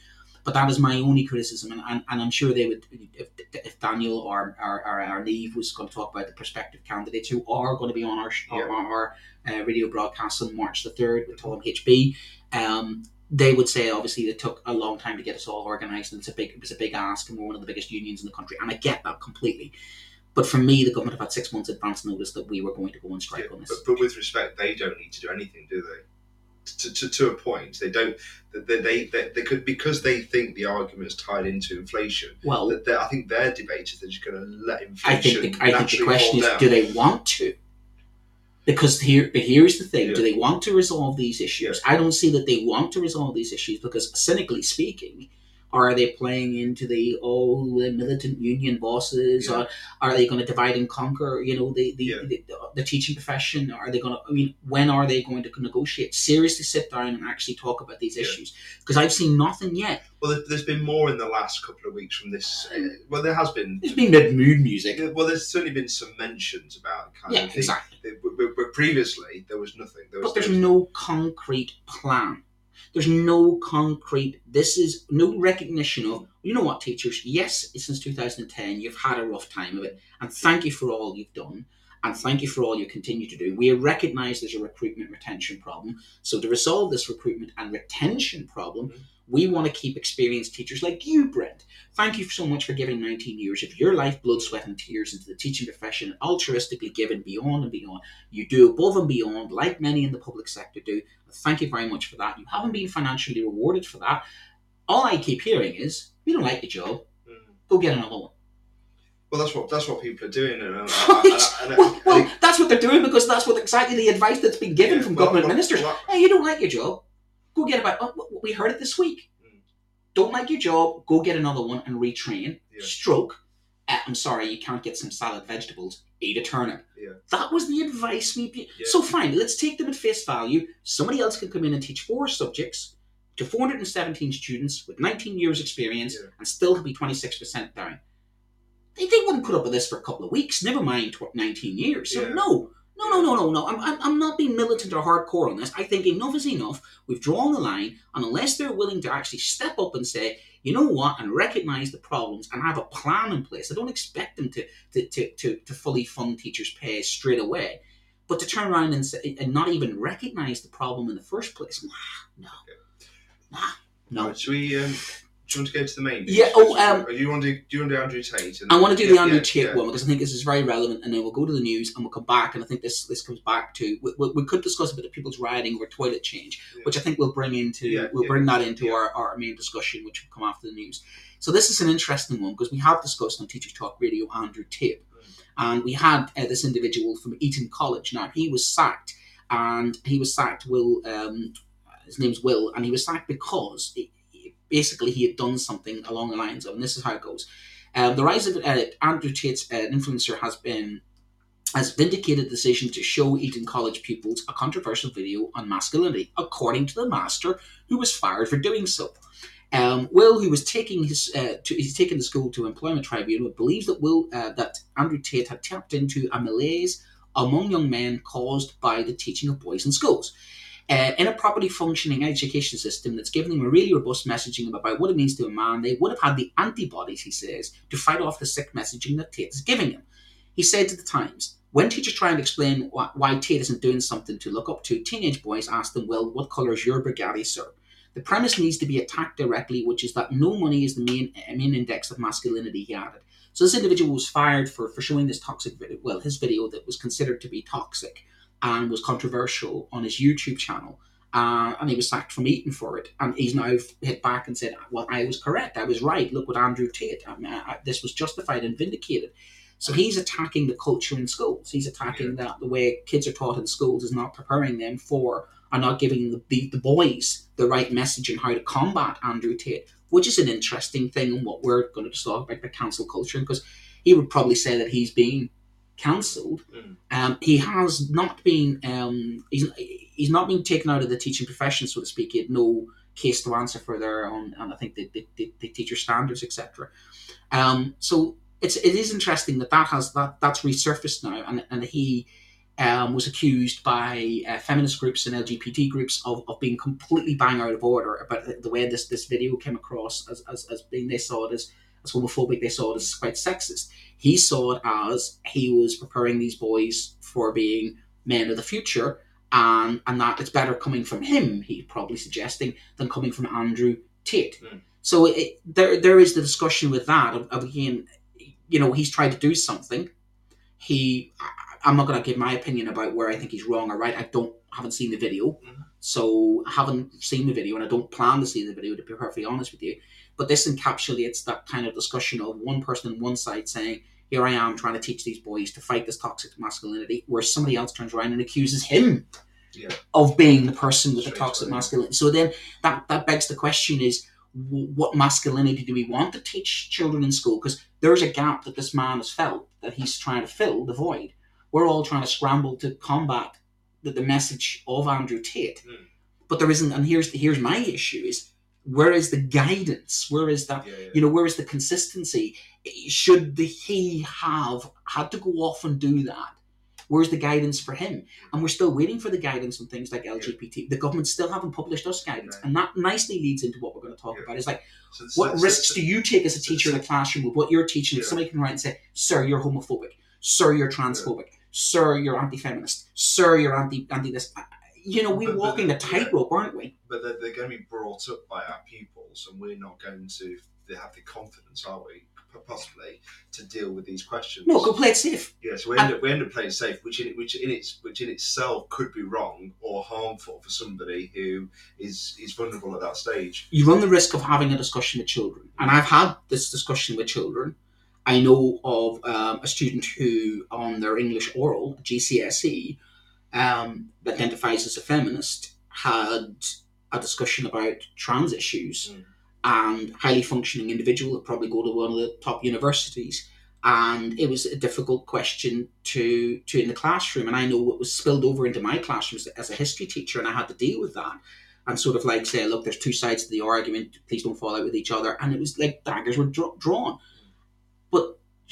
but that is my only criticism, and, and, and I'm sure they would if, if Daniel or or, or, or Neve was going to talk about the prospective candidates who are going to be on our our, our uh, radio broadcast on March the third with Tom HB. Um, they would say obviously it took a long time to get us all organised and it's a big it was a big ask and we're one of the biggest unions in the country and I get that completely. But for me, the government have had six months advance notice that we were going to go on strike Yeah, on this. but, but with respect, they don't need to do anything, do they? To, to, to a point, they don't. They, they, they, they could because they think the argument's tied into inflation. well, That I think their debate is they're just going to let I inflation think the, I think the question is, down. do they want to? Because here, but here's the thing: Yeah. do they want to resolve these issues? I don't see that they want to resolve these issues because, cynically speaking, are they playing into the oh the militant union bosses? Yeah. Or are they going to divide and conquer? You know, the the, Yeah. the the teaching profession? Are they going to? I mean, when are they going to negotiate? Seriously, sit down and actually talk about these Yeah. issues? Because I've seen nothing yet. Well, there- there's been more in the last couple of weeks from this. Uh, well, there has been. There's been mid mood music. Well, there's certainly been some mentions about kind Yeah, of the, exactly. the- but previously there was nothing. There was, But there's there was- no concrete plan. There's no concrete. This is no recognition of. You know what, teachers? Yes, since 2010, you've had a rough time of it, and thank you for all you've done, and thank you for all you continue to do. We recognise there's a recruitment retention problem. So to resolve this recruitment and retention problem, Mhm. We want to keep experienced teachers like you, Brent. Thank you so much for giving 19 years of your life, blood, sweat, and tears into the teaching profession, altruistically given beyond and beyond. You do above and beyond, like many in the public sector do. Thank you very much for that. You haven't been financially rewarded for that. All I keep hearing is, you don't like your job, Mm. go get another one. Well, that's what that's what people are doing, <laughs> and, Well, well, that's what they're doing because that's what exactly the advice that's been given Yeah, from well, government well, ministers. hey, you don't like your job, go get about. oh, we heard it this week. Mm. Don't like your job, go get another one and retrain. Yeah. Stroke. Uh, I'm sorry, you can't get some salad vegetables. Eat a turnip. Yeah. That was the advice we. Yeah. So fine, let's take them at face value. Somebody else can come in and teach four subjects to 417 students with 19 years experience Yeah. and still be 26% down. They, they wouldn't put up with this for a couple of weeks, never mind tw- 19 years. So Yeah. no, no, no, no, no, no. I'm, I'm, I'm not being militant or hardcore on this. I think enough is enough. We've drawn the line, and unless they're willing to actually step up and say, you know what, and recognize the problems and have a plan in place, I don't expect them to to, to, to, to fully fund teachers' pay straight away. But to turn around and say, and not even recognize the problem in the first place, nah, no, nah, no. Should we? Um, do you want to go to the main? Yeah, oh, um, do you want to do, you want to do Andrew Tate? And, I want to do yeah, the Andrew yeah, Tate yeah. one because I think this is very relevant, and then we'll go to the news and we'll come back. And I think this this comes back to we, we, we could discuss a bit of people's riding or toilet change, which I think we'll bring into we'll bring that into our, our main discussion, which will come after the news. So this is an interesting one because we have discussed on Teachers Talk Radio Andrew Tate, and we had uh, this individual from Eton College. Now he was sacked, and he was sacked. Will um, his name's Will, and he was sacked because he- basically he had done something along the lines of, and this is how it goes. Um, the rise of uh, Andrew Tate's uh, influencer has been has vindicated the decision to show Eton College pupils a controversial video on masculinity, according to the master, who was fired for doing so. Um, Will, who was taking his, uh, to, he's taken the school to employment tribunal, believes that Will uh, that Andrew Tate had tapped into a malaise among young men caused by the teaching of boys in schools. Uh, in a properly functioning education system that's given them a really robust messaging about what it means to a man, they would have had the antibodies, he says, to fight off the sick messaging that Tate is giving them. He said to the Times, when teachers try and explain why, why Tate isn't doing something to look up to, teenage boys ask them, Well, what colour is your Bugatti, sir? The premise needs to be attacked directly, which is that no money is the main, uh, main index of masculinity, he added. So this individual was fired for, for showing this toxic video, well, his video that was considered to be toxic and was controversial on his YouTube channel. Uh, and he was sacked from Eton for it. And he's now hit back and said, Well, I was correct. I was right. Look what Andrew Tate. I mean, I, this was justified and vindicated. So he's attacking the culture in schools. He's attacking that the way kids are taught in schools is not preparing them for, or not giving the, the, the boys the right message on how to combat Andrew Tate, which is an interesting thing and what we're going to talk about the cancel culture. Because he would probably say that he's been cancelled. Mm. Um, he has not been um, he's he's not been taken out of the teaching profession, so to speak. He had no case to answer for their own, and I think the, the, the, the teacher standards, etc. Um, so it's it is interesting that that has that that's resurfaced now, and and he. Um, was accused by uh, feminist groups and LGBT groups of, of being completely bang out of order about the, way this, this video came across as, as, as being they saw it as homophobic, they saw it as quite sexist. He saw it as he was preparing these boys for being men of the future, and and that it's better coming from him. He's probably suggesting than coming from Andrew Tate. Mm. So it, there there is the discussion with that of, of again, you know, he's tried to do something. He, I'm not going to give my opinion about where I think he's wrong or right. I don't haven't seen the video, Mhm. so I haven't seen the video, and I don't plan to see the video to be perfectly honest with you. But this encapsulates that kind of discussion of one person on one side saying, "Here I am trying to teach these boys to fight this toxic masculinity," where somebody else turns around and accuses him Yeah. of being the person with the toxic away. masculinity. So then that that begs the question: Is what masculinity do we want to teach children in school? Because there's a gap that this man has felt that he's trying to fill the void. We're all trying to scramble to combat the, the message of Andrew Tate, Mm. but there isn't. And here's here's my issue: is where is the guidance? Where is that? Yeah, yeah. You know, where is the consistency? Should the, he have had to go off and do that? Where's the guidance for him? And we're still waiting for the guidance on things like LGBT. The government still haven't published us guidance, Right. and that nicely leads into what we're going to talk Yeah. about. is like, So- what so- risks so- do you take as a teacher in a classroom with what you're teaching? If somebody can write and say, "Sir, you're homophobic," "Sir, you're transphobic," "Sir, you're anti-feminist," "Sir, you're anti anti this," you know, we're But- but walking the- a tightrope, aren't we? but they're, they're going to be brought up by our pupils, and we're not going to have the confidence, are we? Possibly to deal with these questions. No, go play it safe. Yeah, so we end, up, we end up playing safe, which in which in its which in itself could be wrong or harmful for somebody who is is vulnerable at that stage. you run the risk of having a discussion with children. And I've had this discussion with children. I know of um, a student who, on their English oral, GCSE, um, identifies as a feminist, had a discussion about trans issues Mm. and highly functioning individual that probably go to one of the top universities. And it was a difficult question to to in the classroom. And I know it was spilled over into my classroom as a- history teacher, and I had to deal with that and sort of like say, look, there's two sides to the argument. Please don't fall out with each other. And it was like daggers were dra- drawn.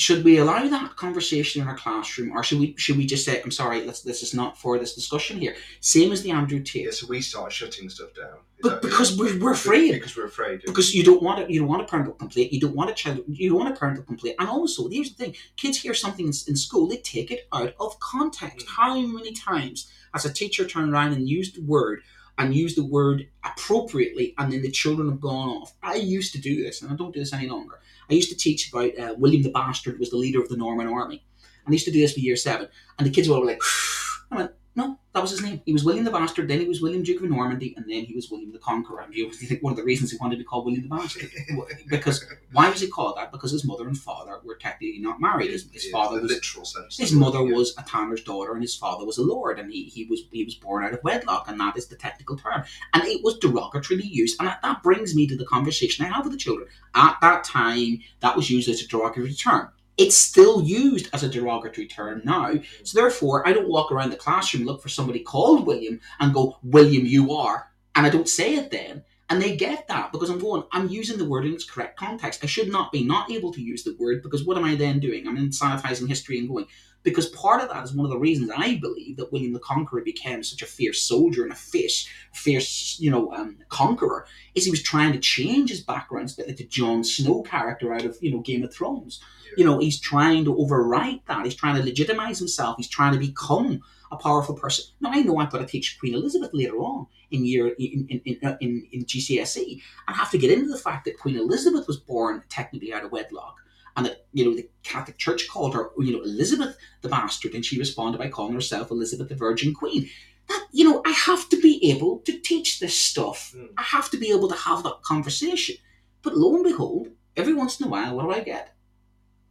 Should we allow that conversation in our classroom, or should we should we just say, I'm sorry, let's, this is not for this discussion here. Same as the Andrew Tate, Yeah, so we start shutting stuff down. Is but because we're, we're afraid. Because we're afraid. Because you don't want it, you don't want a parental complaint. You don't want a child. You don't want a parental complaint. And also, here's the thing: kids hear something in, in school, they take it out of context. Mm. How many times has a teacher turned around and used the word and used the word appropriately, and then the children have gone off? I used to do this, and I don't do this any longer. I used to teach about uh, William the Bastard was the leader of the Norman army, and I used to do this for year seven, and the kids were all like, <sighs> I went, no, that was his name. He was William the Bastard, then he was William Duke of Normandy, and then he was William the Conqueror. And you think one of the reasons he wanted to be called William the Bastard <laughs> because why was he called that? Because his mother and father were technically not married. His, his father was literal sense. his mother yeah. was a tanner's daughter, and his father was a lord, and he, he was he was born out of wedlock, and that is the technical term. And it was derogatorily used, and that, that brings me to the conversation I have with the children. At that time, that was used as a derogatory term. It's still used as a derogatory term now. So therefore, I don't walk around the classroom look for somebody called William and go, William, you are, and I don't say it then. And they get that because I'm going, I'm using the word in its correct context. I should not be not able to use the word because what am I then doing? I'm insanitizing history and going, because part of that is one of the reasons I believe that William the Conqueror became such a fierce soldier and a fierce, fierce, you know, um, conqueror, is he was trying to change his background, bit like the Jon Snow character out of, you know, Game of Thrones. You know, he's trying to overwrite that. He's trying to legitimize himself. He's trying to become a powerful person. Now, I know I've got to teach Queen Elizabeth later on in year in in, in, uh, in, in GCSE. I have to get into the fact that Queen Elizabeth was born technically out of wedlock, and that you know the Catholic Church called her you know Elizabeth the bastard, and she responded by calling herself Elizabeth the Virgin Queen. That you know, I have to be able to teach this stuff. Mm. I have to be able to have that conversation. But lo and behold, every once in a while, what do I get?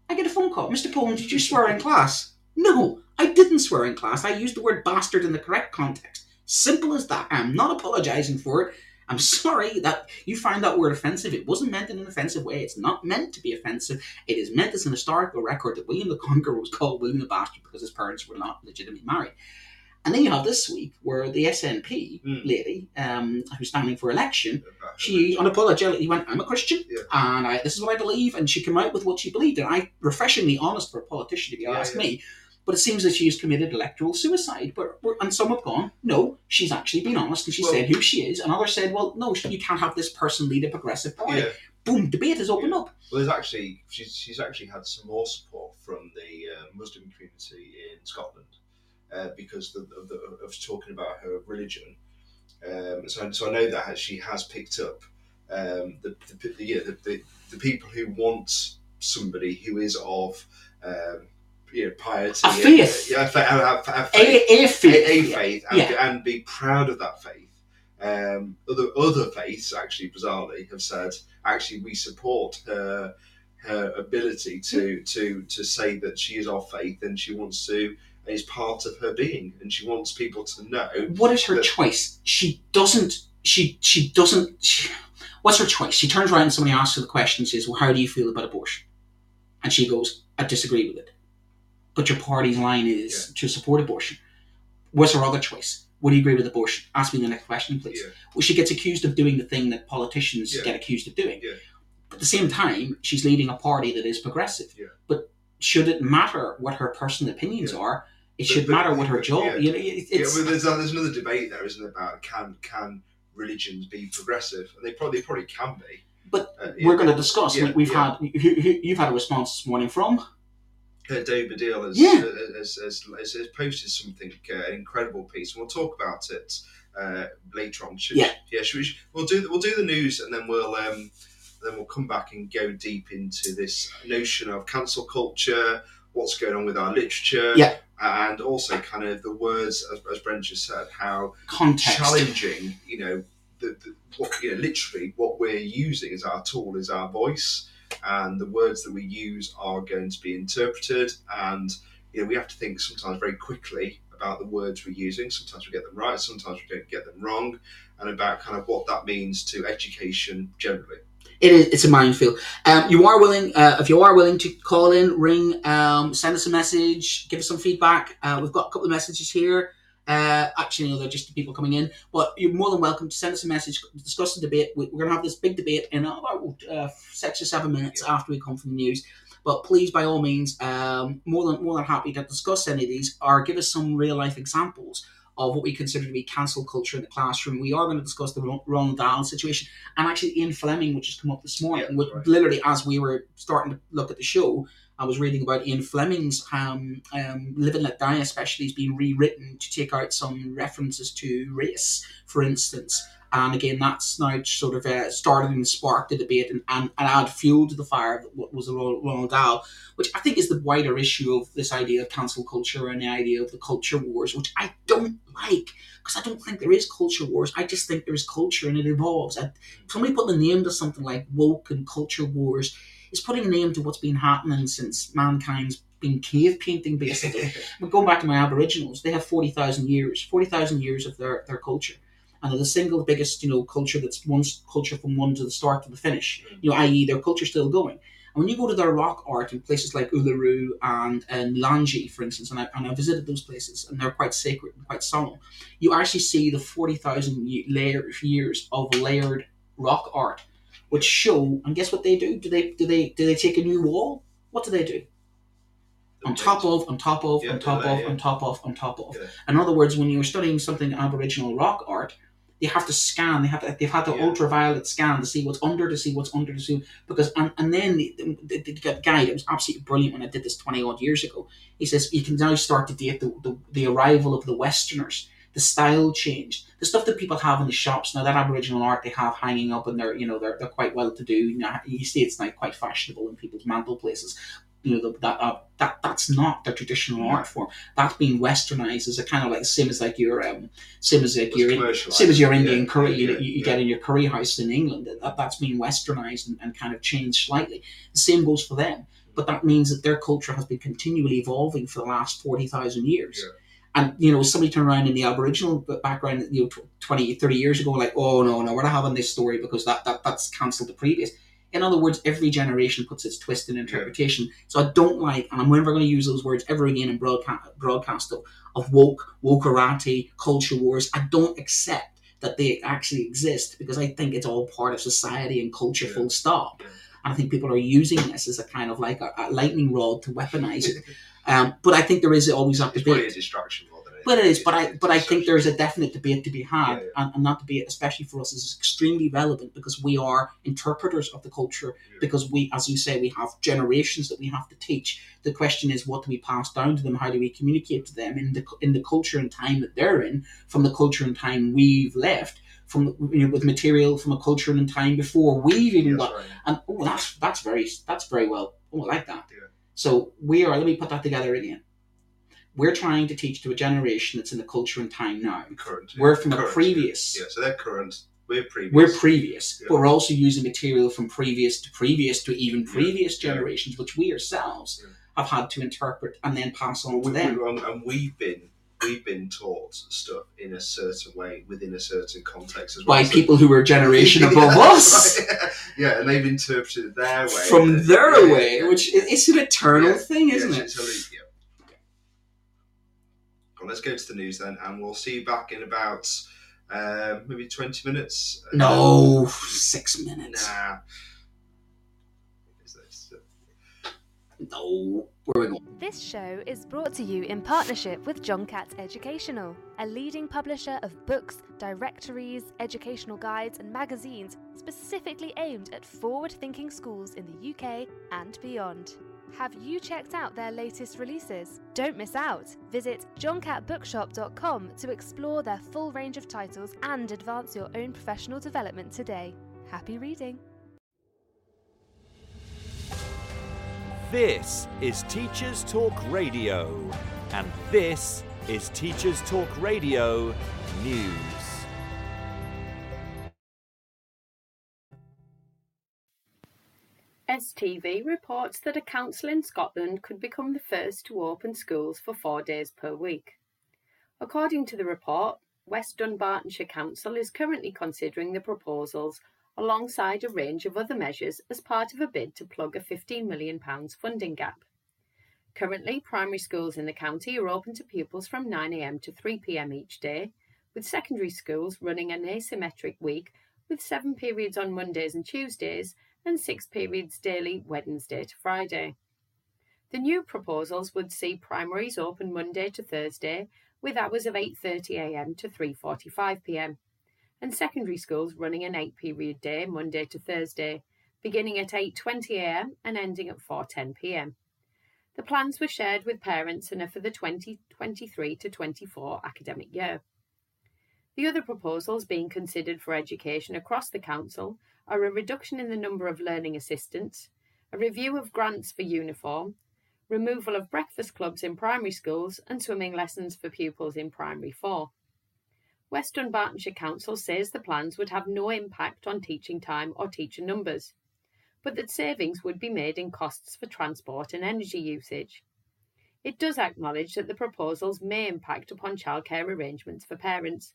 I get a phone call. Mr. Poland, did you swear in class? No, I didn't swear in class. I used the word bastard in the correct context. Simple as that. I'm not apologising for it. I'm sorry that you find that word offensive. It wasn't meant in an offensive way. It's not meant to be offensive. It is meant as an historical record that William the Conqueror was called William the Bastard because his parents were not legitimately married. And then you have this week where the SNP Mm. lady, um, who's standing for election, she unapologetically went, I'm a Christian, Yeah. and I, this is what I believe, and she came out with what she believed. And I, refreshingly honest for a politician, if you Yeah, ask yeah. me, but it seems that she's committed electoral suicide. But And some have gone, no, she's actually been honest, and she Well- said who she is. And others said, well, no, you can't have this person lead a progressive party. Yeah. Boom, debate has opened up. Well, there's actually she's, she's actually had some more support from the uh, Muslim community in Scotland uh, because of, of, the, of talking about her religion. Um, so, so I know that she has picked up um, the, the, the, yeah, the, the the people who want somebody who is of um, you know piety, A faith. yeah, a, fa- a, a, a faith, A, a faith. a, a yeah. and, Yeah. and be proud of that faith. Um, other other faiths, actually, bizarrely, have said actually we support her her ability to to to say that she is of faith and she wants to and is part of her being and she wants people to know. What is her But- choice? She doesn't. She she doesn't. She, what's her choice? She turns around and somebody asks her the question. Says, "Well, how do you feel about abortion?" And she goes, "I disagree with it." But your party's line is to support abortion. What's her other choice? Would you agree with abortion? Ask me the next question, please. Yeah. Well, she gets accused of doing the thing that politicians Yeah. get accused of doing. Yeah. But at the same time, she's leading a party that is progressive. Yeah. But should it matter what her personal opinions Yeah. are? It should but- matter what her job. yeah. You know, it- Yeah, it's, well, there's, there's another debate there, isn't it, about can can religions be progressive? And they probably they probably can be. But Uh, we're going to discuss. Yeah, We've yeah. had you, you- you've had a response this morning from uh, David Baddiel has, Yeah. uh, has, has, has, has posted something, uh, an incredible piece, and we'll talk about it uh, later on. Should, Yeah. yeah. Should we, we'll do we'll do the news, and then we'll um, then we'll come back and go deep into this notion of cancel culture, what's going on with our literature, Yeah. And also kind of the words, as, as Brent just said, how context. challenging, you know, the, the what you know, literally what we're using as our tool is our voice, and the words that we use are going to be interpreted, and you know, we have to think sometimes very quickly about the words we're using. Sometimes we get them right, sometimes we don't get them wrong, and about kind of what that means to education generally. It is. It's a minefield. Um, you are willing. Uh, if you are willing to call in, ring, um, send us a message, give us some feedback. Uh, we've got a couple of messages here. Uh, actually, no, they're just the people coming in. But you're more than welcome to send us a message, discuss the debate. We- We're going to have this big debate in about uh, six or seven minutes after we come from the news. But please, by all means, um, more than more than happy to discuss any of these or give us some real life examples of what we consider to be cancel culture in the classroom. We are going to discuss the Ron- Ronald Dahl situation and actually Ian Fleming, which has come up this morning. Yeah, which right. literally, as we were starting to look at the show, I was reading about Ian Fleming's um, um, Live and Let Die, especially, has been rewritten to take out some references to race, for instance. And again, that's now sort of uh, started and sparked the debate and, and, and add fuel to the fire that what was Ronald Dahl, which I think is the wider issue of this idea of cancel culture and the idea of the culture wars, which I don't like because I don't think there is culture wars. I just think there is culture and it evolves. I, somebody put the name to something like woke and culture wars is putting a name to what's been happening since mankind's been cave painting, basically. <laughs> But going back to my Aboriginals, they have 40,000 years, 40,000 years of their, their culture. And they're the single biggest, you know, culture that's one culture from one to the start to the finish. You know, i.e., their culture's still going. And when you go to their rock art in places like Uluru and, uh, and Langi, for instance, and I, and I visited those places, and they're quite sacred and quite solemn, you actually see the 40,000 layer, years of layered rock art, which show, and guess what they do? Do they, do they, do they take a new wall? What do they do? on top of, on top of, Yeah, on top of, yeah. on top of, on top of. Yeah. In other words, when you're studying something Aboriginal rock art, they have to scan. They have to, they've had the Yeah. ultraviolet scan to see what's under, to see what's under, to see because and, and then the, the, the, guy that was absolutely brilliant when I did this twenty odd years ago. He says you can now start to date the, the, the arrival of the Westerners. The style changed. The stuff that people have in the shops now, that Aboriginal art they have hanging up, and they're you know they're, they're quite well to do. You, know, you see, it's now quite fashionable in people's mantel places you know the, that uh, that that's not the traditional art form. That's being westernized as a kind of like same as like your um same as like your same as your Indian Yeah, curry you, yeah, you, you yeah. get in your curry house in England. That that's being westernized and, and kind of changed slightly. The same goes for them, but that means that their culture has been continually evolving for the last forty thousand years. And you know somebody turned around in the aboriginal background you know 20 30 years ago like oh no no we're not having this story because that, that that's cancelled the previous in other words every generation puts its twist in interpretation yeah. so i don't like and i'm never going to use those words ever again in broadcast broadcast of, of woke wokerati culture wars i don't accept that they actually exist because i think it's all part of society and culture yeah. full stop and i think people are using this as a kind of like a, a lightning rod to weaponize it <laughs> Um, but I think there is always a debate. It's a distraction But it is. But I but I think there is a definite debate to be had, yeah, yeah. And, and, that debate, especially for us, is extremely relevant because we are interpreters of the culture. Yeah. Because we, as you say, we have generations that we have to teach. The question is, what do we pass down to them? How do we communicate to them in the in the culture and time that they're in, from the culture and time we've left? from you know, with material from a culture and time before we've even got right. and oh that's that's very that's very well oh I like that yeah. So we are, let me put that together again. We're trying to teach to a generation that's in the culture and time now. Current. We're from current, a previous. Yeah. yeah, so they're current. We're previous. We're previous, yeah. but we're also using material from previous to previous to even previous yeah. generations, which we ourselves have had to interpret and then pass on to them. We, um, and we've been we've been taught stuff in a certain way within a certain context as well. By so, people who were a generation <laughs> above us. Right. <laughs> Yeah, and they've interpreted it their way. From their yeah, way, yeah, which yeah. it's an eternal thing, isn't it? Yeah. Well, let's go to the news then, and we'll see you back in about uh, maybe 20 minutes. No, six minutes. Nah. No. Where are we going? This show is brought to you in partnership with John Catt Educational, a leading publisher of books, directories, educational guides, and magazines specifically aimed at forward thinking schools in the UK and beyond. Have you checked out their latest releases? Don't miss out! Visit johncattbookshop.com to explore their full range of titles and advance your own professional development today. Happy reading! This is Teachers Talk Radio, and this is Teachers Talk Radio News. STV reports that a council in Scotland could become the first to open schools for four days per week. According to the report, West Dunbartonshire Council is currently considering the proposals alongside a range of other measures as part of a bid to plug a £15 million funding gap. Currently, primary schools in the county are open to pupils from 9am to 3pm each day, with secondary schools running an asymmetric week with seven periods on Mondays and Tuesdays and six periods daily Wednesday to Friday. The new proposals would see primaries open Monday to Thursday with hours of 8.30am to 3.45pm and secondary schools running an eight period day Monday to Thursday, beginning at 8.20am and ending at 4.10pm. The plans were shared with parents and are for the 2023 to 24 academic year. The other proposals being considered for education across the Council are a reduction in the number of learning assistants, a review of grants for uniform, removal of breakfast clubs in primary schools, and swimming lessons for pupils in Primary 4. West Dunbartonshire Council says the plans would have no impact on teaching time or teacher numbers, but that savings would be made in costs for transport and energy usage. It does acknowledge that the proposals may impact upon childcare arrangements for parents,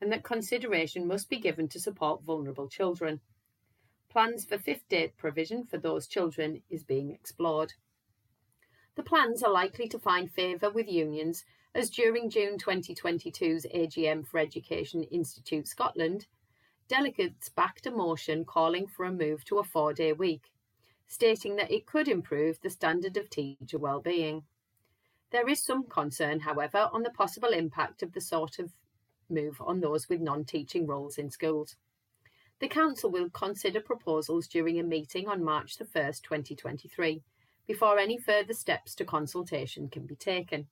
and that consideration must be given to support vulnerable children. Plans for fifth day provision for those children is being explored. The plans are likely to find favour with unions as during June 2022's AGM for Education Institute Scotland, delegates backed a motion calling for a move to a four day week, stating that it could improve the standard of teacher well-being. There is some concern, however, on the possible impact of the sort of move on those with non teaching roles in schools. The Council will consider proposals during a meeting on March the 1st, 2023, before any further steps to consultation can be taken.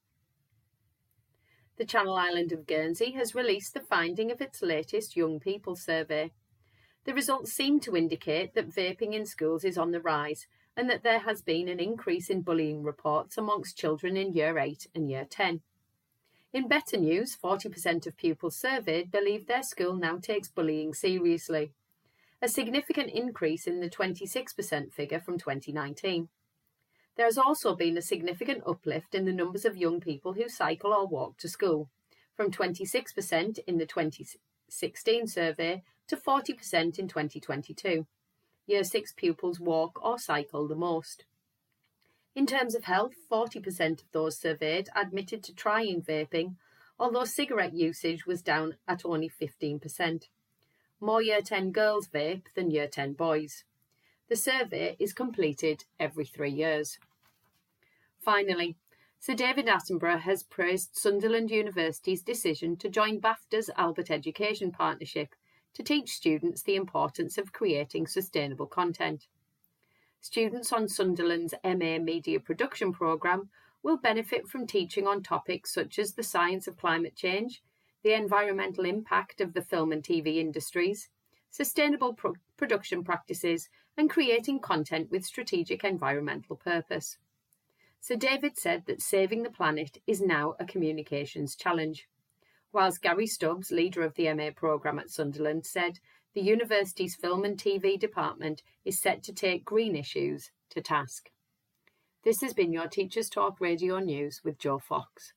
The Channel Island of Guernsey has released the finding of its latest Young People survey. The results seem to indicate that vaping in schools is on the rise and that there has been an increase in bullying reports amongst children in Year 8 and Year 10. In better news, 40% of pupils surveyed believe their school now takes bullying seriously, a significant increase in the 26% figure from 2019. There has also been a significant uplift in the numbers of young people who cycle or walk to school, from 26% in the 2016 survey to 40% in 2022. Year 6 pupils walk or cycle the most. In terms of health, 40% of those surveyed admitted to trying vaping, although cigarette usage was down at only 15%. More Year 10 girls vape than Year 10 boys. The survey is completed every three years. Finally, Sir David Attenborough has praised Sunderland University's decision to join BAFTA's Albert Education Partnership to teach students the importance of creating sustainable content. Students on Sunderland's MA Media Production programme will benefit from teaching on topics such as the science of climate change, the environmental impact of the film and TV industries, sustainable pro- production practices, and creating content with strategic environmental purpose. Sir David said that saving the planet is now a communications challenge. Whilst Gary Stubbs, leader of the MA programme at Sunderland, said the university's film and TV department is set to take green issues to task. This has been your Teachers Talk Radio News with Joe Fox.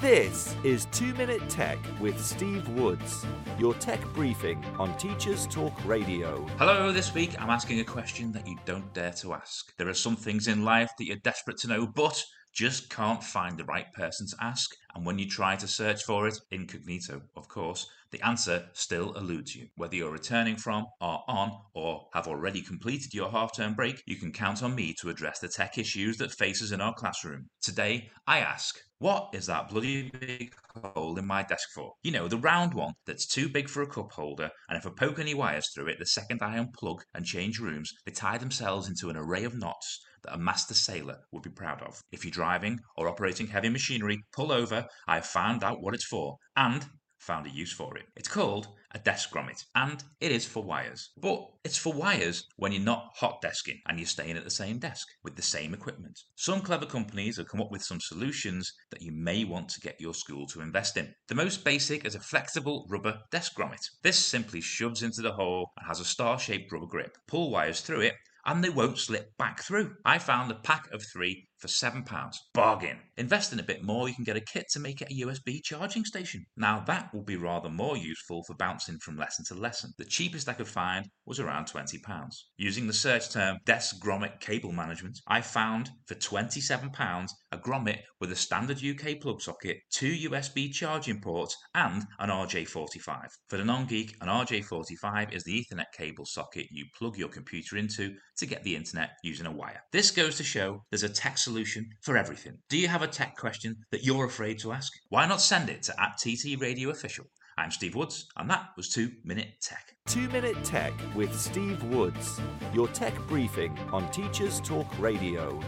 This is 2 Minute Tech with Steve Woods, your tech briefing on Teachers Talk Radio. Hello, this week I'm asking a question that you don't dare to ask. There are some things in life that you're desperate to know, but just can't find the right person to ask. And when you try to search for it, incognito, of course, the answer still eludes you. Whether you're returning from, are on, or have already completed your half term break, you can count on me to address the tech issues that face us in our classroom. Today, I ask, what is that bloody big hole in my desk for? You know, the round one that's too big for a cup holder, and if I poke any wires through it, the second I unplug and change rooms, they tie themselves into an array of knots that a master sailor would be proud of. If you're driving or operating heavy machinery, pull over. I have found out what it's for and found a use for it. It's called a desk grommet and it is for wires. But it's for wires when you're not hot desking and you're staying at the same desk with the same equipment. Some clever companies have come up with some solutions that you may want to get your school to invest in. The most basic is a flexible rubber desk grommet. This simply shoves into the hole and has a star-shaped rubber grip. Pull wires through it and they won't slip back through. I found a pack of three for £7. Bargain. Invest in a bit more, you can get a kit to make it a USB charging station. Now, that will be rather more useful for bouncing from lesson to lesson. The cheapest I could find was around £20. Using the search term desk grommet cable management, I found for £27 a grommet with a standard UK plug socket, two USB charging ports, and an RJ45. For the non geek, an RJ45 is the Ethernet cable socket you plug your computer into to get the internet using a wire. This goes to show there's a tech solution for everything. Do you have a tech question that you're afraid to ask? Why not send it to at TT Radio Official? I'm Steve Woods, and that was 2 Minute Tech. 2 Minute Tech with Steve Woods, your tech briefing on Teachers Talk Radio.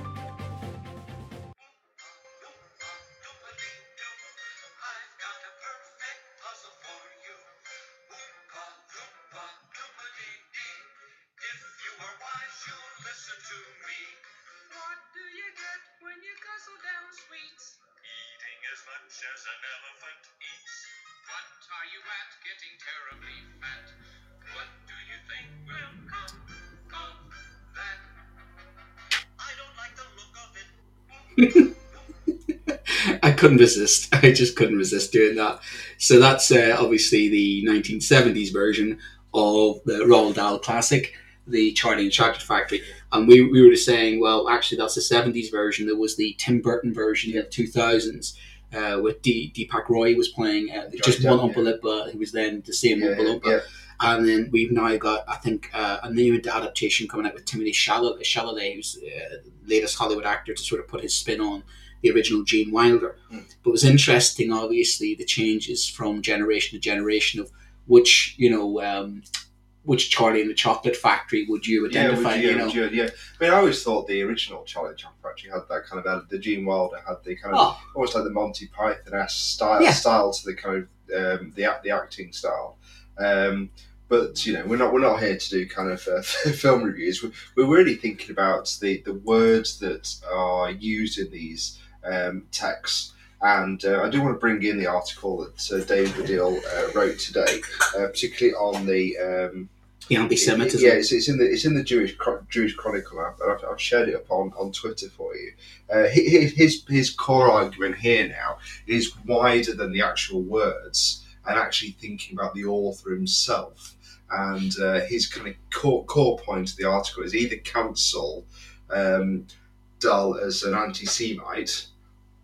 Resist. <laughs> I just couldn't resist doing that. So that's uh, obviously the 1970s version of the Roald Dahl classic, the Charlie and Chocolate Factory. And we, we were just saying, well, actually, that's the 70s version. There was the Tim Burton version in the 2000s. Uh, with D- Deepak Roy was playing uh, just one Depp, yeah. Oompa Loompa, who was then the same Yeah, Oompa Loompa. yeah. And then we've now got, I think, uh, a new adaptation coming out with Timothy Chalamet, Chalamet who's uh, latest Hollywood actor, to sort of put his spin on the original Gene Wilder. Mm. But it was interesting, obviously, the changes from generation to generation of which, you know, um, which Charlie in the Chocolate Factory would you Yeah, would identify, you, you know? would you, yeah. I mean, I always thought the original Charlie and the Chocolate Factory had that kind of. The Gene Wilder had the kind of Oh, almost like the Monty Python esque style, Yeah. style to the kind of um, the the acting style. Um, but you know, we're not we're not here to do kind of uh, <laughs> film reviews. We're, we're really thinking about the the words that are used in these um, texts. And uh, I do want to bring in the article that uh, David Baddiel uh, wrote today, uh, particularly on the um, The anti-Semitism. Yeah, it's, it's in the it's in the Jewish Jewish Chronicle. I've, I've, I've shared it up on, on Twitter for you. Uh, hi- hi- his his core argument here now is wider than the actual words, and actually thinking about the author himself. And uh, his kind of core, core point of the article is either cancel um, Dahl as an anti-Semite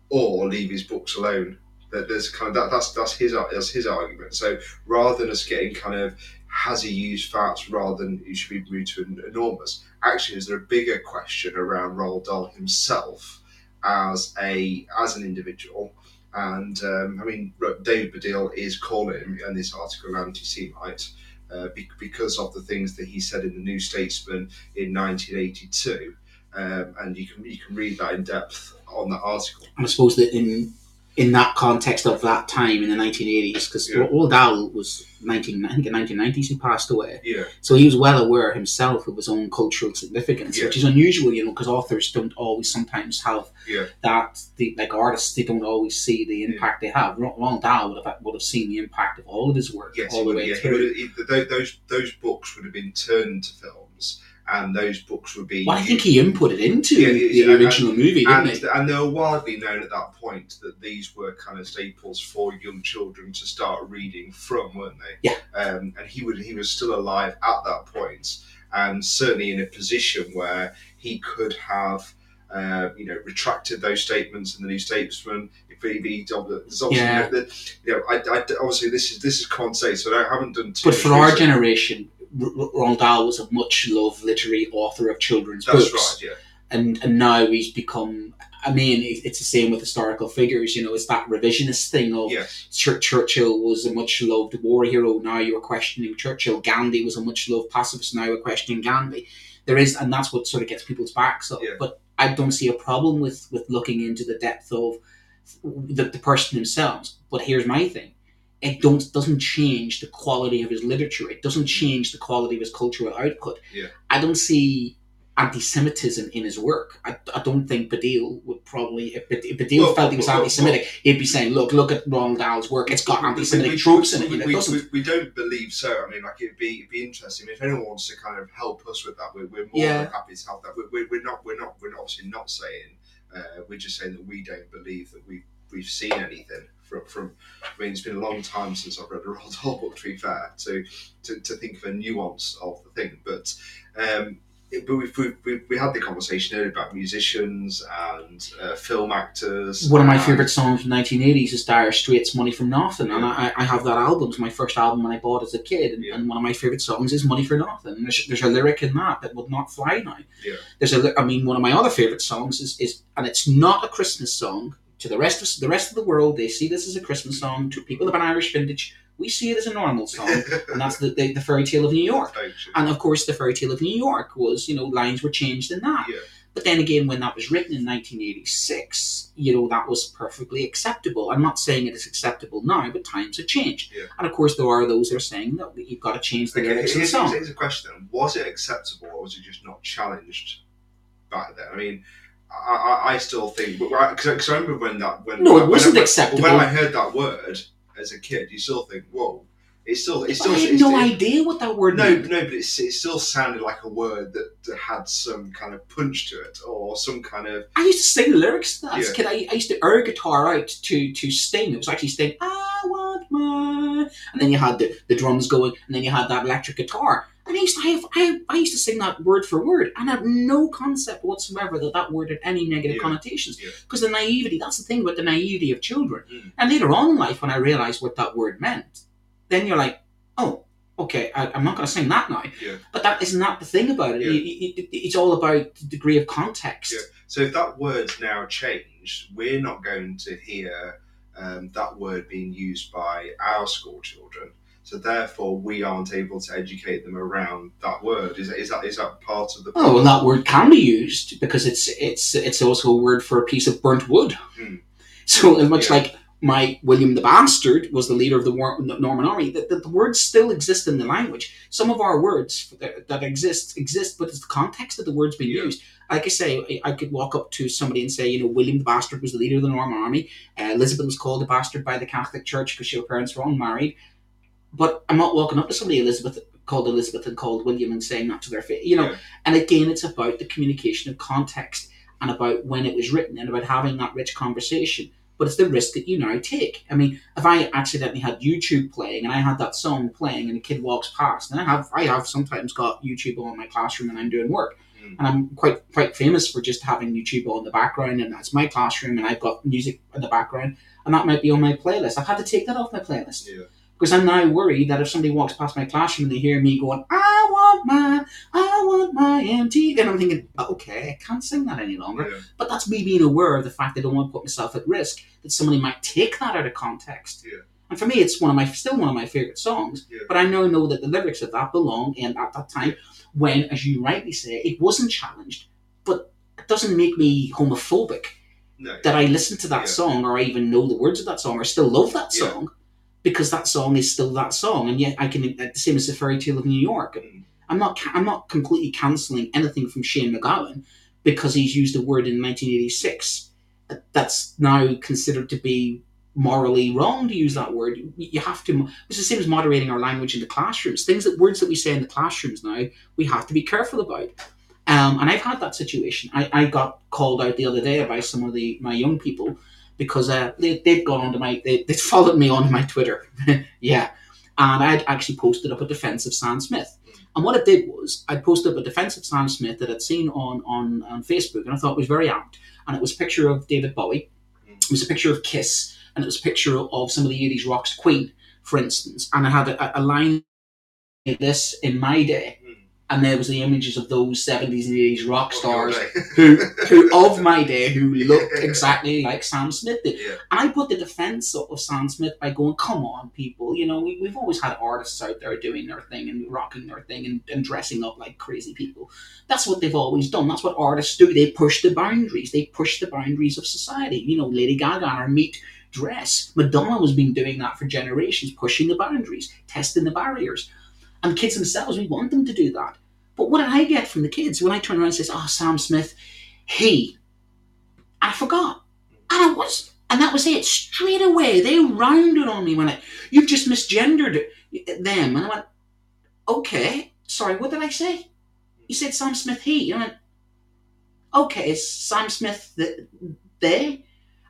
or leave his books alone. That there's kind of that, that's that's his that's his argument. So rather than us getting kind of has he used facts rather than he should be moved to an enormous. Actually, is there a bigger question around Roald Dahl himself as a as an individual? And um, I mean, David Baddiel is calling him in this article an anti-Semite uh, be- because of the things that he said in the New Statesman in 1982. Um, and you can you can read that in depth on that article. And I suppose that in in that context of that time in the 1980s, because Yeah. Roald Dahl was 19, I think in 1990s he passed away. Yeah, So he was well aware himself of his own cultural significance, Yeah. which is unusual, you know, because authors don't always sometimes have Yeah. that. The, like artists, they don't always see the Yeah. impact they have. Roald Dahl would have would have seen the impact of all of his work yes, all he the would- way yeah, he through. would- he- those those books would have been turned into films, and those books would be. Well, I think he inputted into Yeah, the yeah, and- original movie, didn't and, he? and they were widely known at that point that these were kind of staples for young children to start reading from, weren't they? Yeah. Um, and he would he was still alive at that point, and certainly in a position where he could have. Uh, you know, retracted those statements in the New Statesman. If he, there's obviously, Yeah. you know, the, you know I, I, obviously this is this is sense, so I haven't done. Too But for our research. generation, Roald Dahl was a much loved literary author of children's that's books. right. Yeah, and and now he's become. I mean, it's the same with historical figures. You know, it's that revisionist thing of yes, Chur- Churchill was a much loved war hero. Now you're questioning Churchill. Gandhi was a much loved pacifist. Now we're questioning Gandhi. There is, and that's what sort of gets people's backs up. Yeah. But I don't see a problem with with looking into the depth of the, the person themselves. But here's my thing: it don't doesn't change the quality of his literature. It doesn't change the quality of his cultural output. Yeah. I don't see anti-Semitism in his work. I, I don't think Baddiel would probably if, if Baddiel Well, felt he was well, well, anti-Semitic, he'd be saying, "Look, look at Roald Dahl's work. It's got We- we- anti-Semitic we- tropes in it." we- You know, we, doesn't. we, we don't believe so. I mean, like it'd be it'd be interesting if anyone wants to kind of help us with that. We're, we're more Yeah. than happy to help that. We're, we're, we're not we're not we're obviously not saying uh, we're just saying that we don't believe that we we've seen anything from from. I mean, it's been a long time since I've read a Roald Dahl book. To be fair, to to, to think of a nuance of the thing, but. Um, but we've, we've, we've, we had the conversation earlier about musicians and uh, film actors. One of my favourite songs from the 1980s is Dire Straits' Money from Nothing. And I, I have that album. It's my first album when I bought as a kid. And, Yeah. and one of my favourite songs is Money for Nothing. And there's, there's a lyric in that that would not fly now. Yeah. There's a, I mean, one of my other favourite songs is, is, and it's not a Christmas song. To the rest of the rest of the world, they see this as a Christmas song. To people of an Irish vintage, we see it as a normal song, and that's the, the, the Fairy Tale of New York. And of course, the Fairy Tale of New York was, you know, lines were changed in that. Yeah. But then again, when that was written in 1986, you know, that was perfectly acceptable. I'm not saying it is acceptable now, but times have changed. Yeah. And of course, there are those that are saying that you've got to change the Okay, lyrics of the song. here's a question. Was it acceptable, or was it just not challenged back then? I mean, I, I, I still think, because I remember when that when No, it wasn't when, acceptable. When I heard that word as a kid, you still think, "Whoa!" It's still, it's still, I had no it- idea what that word No, meant. no, but it still sounded like a word that, that had some kind of punch to it, or some kind of I used to sing the lyrics to that as a kid. I, I used to air guitar out to, to sting. It was actually sting, I want my. And then you had the, the drums going, and then you had that electric guitar. And I used to have, I, I used to sing that word for word, and I had no concept whatsoever that that word had any negative Yeah. connotations. Yeah. Because the naivety, that's the thing about the naivety of children. Mm. And later on in life, when I realised what that word meant, then you're like, oh, okay, I, I'm not going to sing that now. Yeah. But that isn't that the thing about it. Yeah. It- it- it- it's all about the degree of context. Yeah. So if that word's now changed, we're not going to hear um, that word being used by our school children. So therefore, we aren't able to educate them around that word. Is, is that is that part of the Oh, well, that word can be used because it's it's it's also a word for a piece of burnt wood. Hmm. So as much Yeah. like my William the Bastard was the leader of the War- Norman army, that the, the words still exist in the language. Some of our words that, that exist exist, but it's the context of the words being Yeah. used. Like I say, I I could walk up to somebody and say, you know, William the Bastard was the leader of the Norman army. Uh, Elizabeth was called a bastard by the Catholic Church because her parents were unmarried. But I'm not walking up to somebody, Elizabeth. called Elizabeth and called William and saying that to their face. You know, Yeah. and again, it's about the communication of context and about when it was written and about having that rich conversation. But it's the risk that you now take. I mean, if I accidentally had YouTube playing and I had that song playing and a kid walks past, and I have I have sometimes got YouTube on my classroom and I'm doing work. Mm. And I'm quite quite famous for just having YouTube on the background and that's my classroom and I've got music in the background and that might be on my playlist. I've had to take that off my playlist Yeah. Because I'm now worried that if somebody walks past my classroom and they hear me going, "I want my, I want my MTV," and I'm thinking, "Okay, I can't sing that any longer." Yeah. But that's me being aware of the fact that I don't want to put myself at risk that somebody might take that out of context. Yeah. And for me, it's one of my still one of my favorite songs. Yeah. But I now know that the lyrics of that belong in at that time when, as you rightly say, it wasn't challenged. But it doesn't make me homophobic No. that I listen to that song or I even know the words of that song or still love that song because that song is still that song, and yet I can the same as the Fairy Tale of New York. Mm. I'm not I'm not completely cancelling anything from Shane MacGowan because he's used a word in 1986 that's now considered to be morally wrong to use that word. You- You have to. It's the same as moderating our language in the classrooms. Things that words that we say in the classrooms now we have to be careful about. Um, and I've had that situation. I, I got called out the other day by some of the my young people because uh, they, they'd gone onto my they, they'd <laughs> followed me on my Twitter. <laughs> yeah. And I'd actually posted up a defense of Sam Smith. And what it did was I posted up a defense of Sam Smith that I'd seen on, on, on Facebook and I thought was very apt. And it was a picture of David Bowie. It was a picture of Kiss and it was a picture of some of the 80s rocks Queen, for instance. And I had a, a line this in my day. And there was the images of those 70s and 80s rock oh, stars Oh, God, who, who <laughs> of my day who looked exactly like Sam Smith did. yeah. And I put the defense of Sam Smith by going, come on, people, you know, we, we've always had artists out there doing their thing and rocking their thing and, and dressing up like crazy people. That's what they've always done. That's what artists do. They push the boundaries. They push the boundaries of society. You know, Lady Gaga and her meat dress. Madonna has been doing that for generations, pushing the boundaries, testing the barriers. And kids themselves, we want them to do that. But what did I get from the kids when I turn around and says, oh, Sam Smith, he. I forgot. And I was, and that was it. Straight away, they rounded on me when I, you've just misgendered them. And I went, okay, sorry, what did I say? You said Sam Smith, he. And I went, okay, Sam Smith the, they?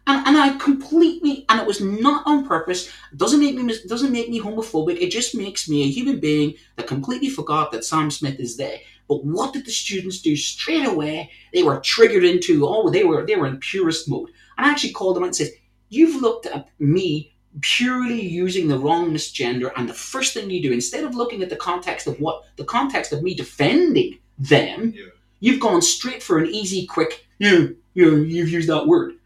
And, and I completely, and it was not on purpose. Doesn't make me doesn't make me homophobic. It just makes me a human being that completely forgot that Sam Smith is there. But what did the students do straight away? They were triggered into oh they were they were in purist mode. And I actually called them out and said, "You've looked at me purely using the wrong misgender, and the first thing you do instead of looking at the context of what the context of me defending them, Yeah. you've gone straight for an easy, quick you you you've used that word."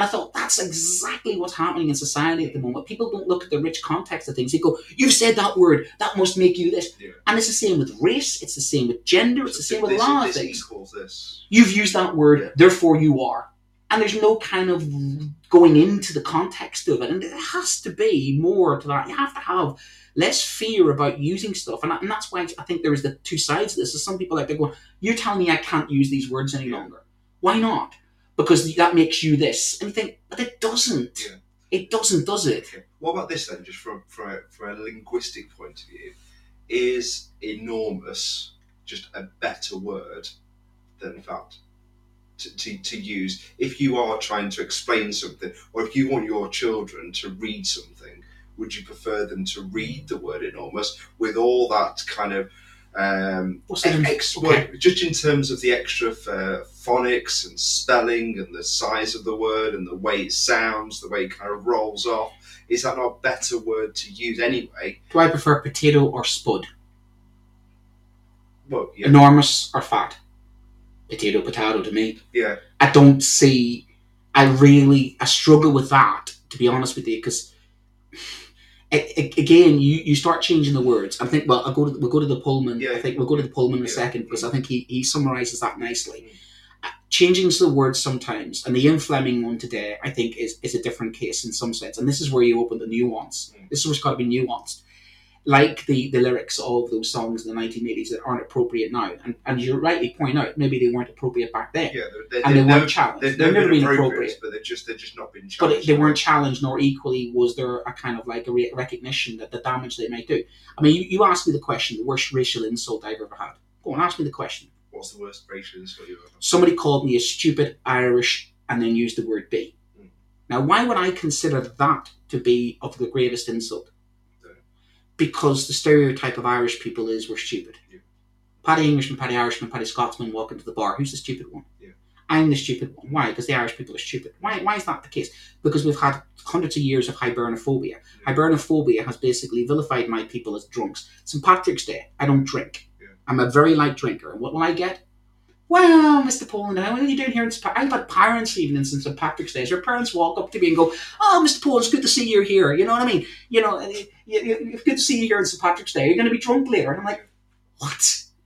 And I thought that's exactly what's happening in society at the moment. People don't look at the rich context of things. They go, "You've said that word. That must make you this." Yeah. And it's the same with race. It's the same with gender. It's the same with a lot of things. this. You've used that word, Yeah. therefore you are. And there's no kind of going into the context of it. And there has to be more to that. You have to have less fear about using stuff. And, and that's why I think there's the two sides of this. There's some people out there going, You're telling me I can't use these words any Yeah. longer. Why not? Because that makes you this. And you think, But it doesn't. Yeah. It doesn't, does it? Okay. What about this then, just from from a, from a linguistic point of view? Is enormous just a better word than fat to, to, to use if you are trying to explain something, or if you want your children to read something? Would you prefer them to read the word enormous with all that kind of um, What's the- ex- okay. well, just in terms of the extra uh, phonics and spelling and the size of the word and the way it sounds, the way it kind of rolls off, is that not a better word to use anyway? Do I prefer potato or spud? Well, yeah, Enormous or fat? Potato, potato to me. yeah, I don't see. I really I struggle with that to be honest with you because again you, you start changing the words. I think well I'll go to we'll go to the Pullman. Yeah. I think we'll go to the Pullman in a second because I think he, he summarizes that nicely. Mm. Uh, Changing the words sometimes, and the Ian Fleming one today, I think is is a different case in some sense, and this is where you open the nuance. Mm. This is what's got to be nuanced. Like the, the lyrics of those songs in the 1980s that aren't appropriate now. And, and you rightly point out, maybe they weren't appropriate back then. Yeah, they're, And they weren't never- challenged. They've never been appropriate, but they're just they're just not been challenged. it, they weren't challenged, nor equally was there a kind of like a re- recognition that the damage they might do. I mean, you, you asked me the question, the worst racial insult I've ever had. Go on, ask me the question. What's the worst racial insult you've ever? Had? Somebody called me a stupid Irish and then used the word B. Mm. Now, why would I consider that to be of the gravest insult? Yeah. Because the stereotype of Irish people is we're stupid. Yeah. Paddy Englishman, Paddy Irishman, Paddy Scotsman walk into the bar. Who's the stupid one? Yeah. I'm the stupid one. Why? Because the Irish people are stupid. Why? Why is that the case? Because we've had hundreds of years of hibernophobia. Hibernophobia has basically vilified my people as drunks. St. Patrick's Day, I don't drink. Yeah. I'm a very light drinker. And what will I get? Well, Mr. Poland, what are you doing here in St. I've had parents even in St. Patrick's Day. Your parents walk up to me and go, "Oh, Mr. Poland, it's good to see you here." You know what I mean? You know, it's good to see you here on St. Patrick's Day. You're going to be drunk later, and I'm like, "What?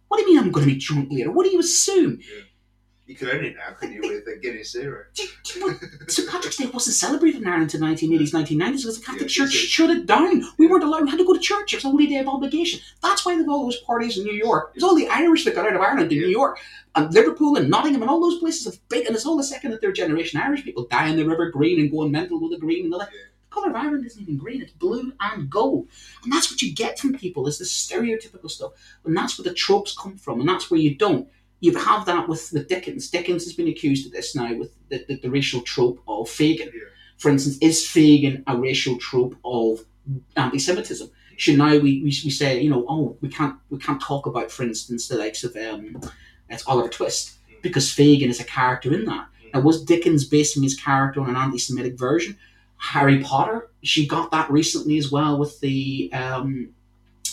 What do you mean I'm going to be drunk later? What do you assume?" You could it now, couldn't you, with a Guinness Zero? <laughs> Do you- do you know? St. Patrick's Day wasn't celebrated in Ireland until 1980s, 1990s because the Catholic Yeah, Church shut it down. We weren't allowed, we had to go to church. It was a holy day of obligation. That's why they've all those parties in New York. It was all the Irish that got out of Ireland to Yeah. New York. And Liverpool and Nottingham and all those places have big, and it's all the second and third generation Irish people die in the river green and going mental with the green and that. Yeah. The colour of Ireland isn't even green, it's blue and gold. And that's what you get from people, is the stereotypical stuff. And that's where the tropes come from, and that's where you don't. You have that with, the Dickens. Dickens has been accused of this now with the, the, the racial trope of Fagin. Yeah. For instance, is Fagin a racial trope of anti-Semitism? Should now we, we, we say, you know, oh, we can't we can't talk about, for instance, the likes of um, it's Oliver Twist because Fagin is a character in that. Now, was Dickens basing his character on an anti-Semitic version? Harry Potter, she got that recently as well with the um,